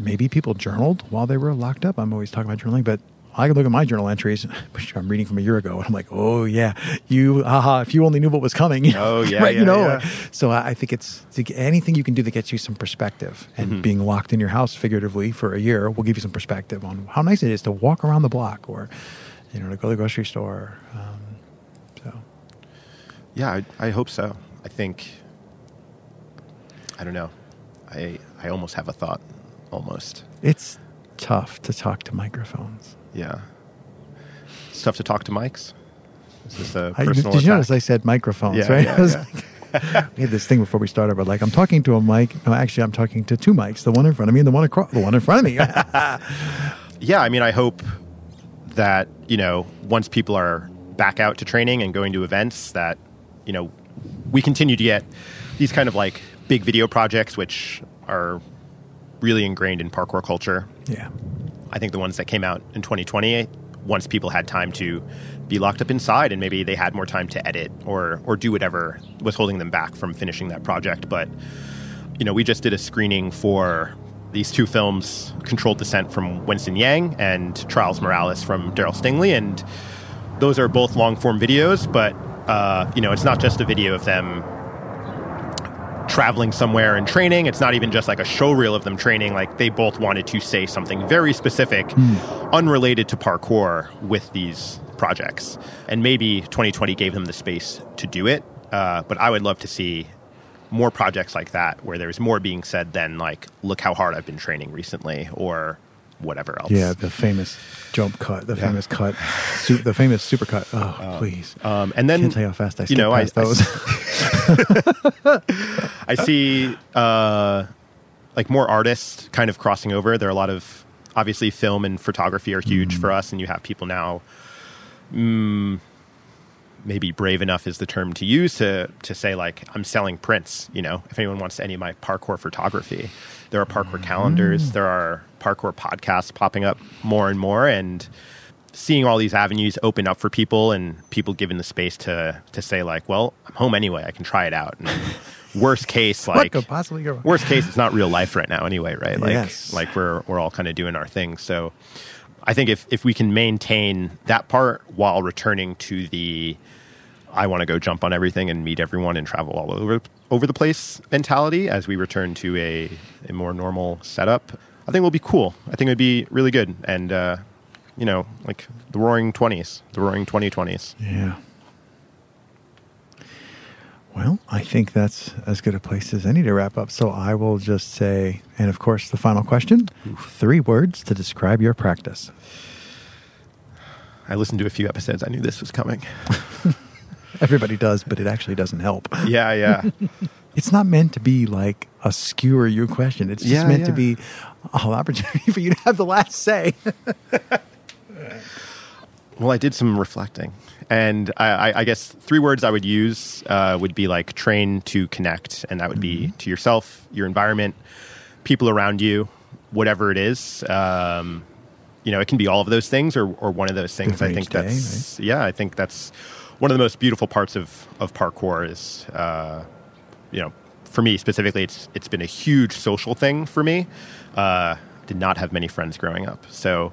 maybe people journaled while they were locked up. I'm always talking about journaling, but I can look at my journal entries, which I'm reading from a year ago, and I'm like, oh yeah, you, haha, if you only knew what was coming. Oh, yeah, right, yeah, you know. yeah. so I think it's anything you can do that gets you some perspective, and Mm-hmm. being locked in your house figuratively for a year will give you some perspective on how nice it is to walk around the block or, you know, to go to the grocery store. Um, so Yeah, I, I hope so. I think. I don't know. I I almost have a thought. Almost. it's tough to talk to microphones. Yeah. It's tough to talk to mics. Is this a I, did personal you attack? notice I said microphones, Yeah, right? yeah, yeah. like- we had this thing before we started, but like I'm talking to a mic. No, actually, I'm talking to two mics: the one in front of me and the one across, the one in front of me. yeah, I mean, I hope that you know once people are back out to training and going to events, that you know we continue to get these kind of like big video projects, which are really ingrained in parkour culture. yeah, I think the ones that came out in 2020, once people had time to be locked up inside and maybe they had more time to edit or or do whatever was holding them back from finishing that project. But you know, we just did a screening for these two films, Controlled Descent from Winston Yang and Trials Morales from Daryl Stingley, and those are both long form videos. But uh, you know, it's not just a video of them traveling somewhere and training. It's not even just like a show reel of them training. Like they both wanted to say something very specific, unrelated to parkour with these projects. And maybe 2020 gave them the space to do it. Uh, but I would love to see more projects like that where there's more being said than like, look how hard I've been training recently or whatever else. yeah. The famous jump cut, the Yeah. famous cut, su- the famous super cut. Oh, please! Um, and then Can't tell you how fast I you know, I- past I those. I see uh, like more artists kind of crossing over. There are a lot of obviously film and photography are huge for us, and you have people now. Mm, maybe brave enough is the term to use to to say like I'm selling prints. You know, if anyone wants any of my parkour photography, there are parkour mm. calendars, there are parkour podcasts popping up more and more, and seeing all these avenues open up for people and people given the space to to say like, well, I'm home anyway, I can try it out. And worst case, like could possibly go wrong? worst case, it's not real life right now anyway, right? Like Yes. like we're we're all kind of doing our thing. So I think if if we can maintain that part while returning to the I want to go jump on everything and meet everyone and travel all over over the place mentality as we return to a, a more normal setup, I think will be cool. I think it would be really good. And uh, you know, like the roaring twenties, the roaring twenty twenties. Yeah. Well, I think that's as good a place as any to wrap up. So I will just say, and of course, the final question three words to describe your practice. I listened to a few episodes. I knew this was coming. Everybody does, but it actually doesn't help. yeah, yeah. it's not meant to be like a skewer you question. It's just Yeah, meant to be a whole opportunity for you to have the last say. Well, I did some reflecting, and I, I, guess three words I would use uh, would be like train to connect, and that would be to yourself, your environment, people around you, whatever it is. Um, you know, it can be all of those things or, or one of those things. Different I think day, that's yeah. I think that's one of the most beautiful parts of of parkour is uh, you know for me specifically it's it's been a huge social thing for me. Uh, did not have many friends growing up. So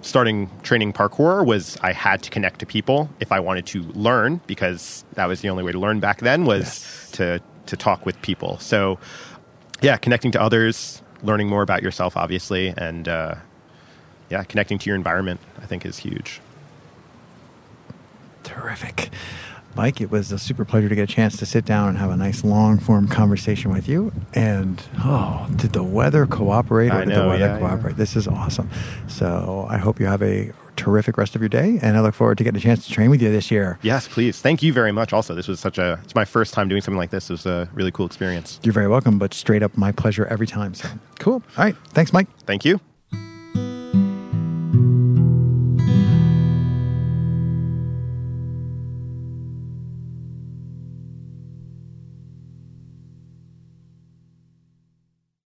starting training parkour was i had to connect to people if i wanted to learn because that was the only way to learn back then was Yes. to to talk with people. So yeah connecting to others learning more about yourself obviously and uh, yeah connecting to your environment i think is huge Terrific. Mike, it was a super pleasure to get a chance to sit down and have a nice long form conversation with you. And oh, did the weather cooperate or I did the weather yeah, yeah. cooperate? This is awesome. So I hope you have a terrific rest of your day. And I look forward to getting a chance to train with you this year. Yes, please. Thank you very much. Also, this was such a, it's my first time doing something like this. It was a really cool experience. You're very welcome, but straight up my pleasure every time. So cool. All right. Thanks, Mike. Thank you.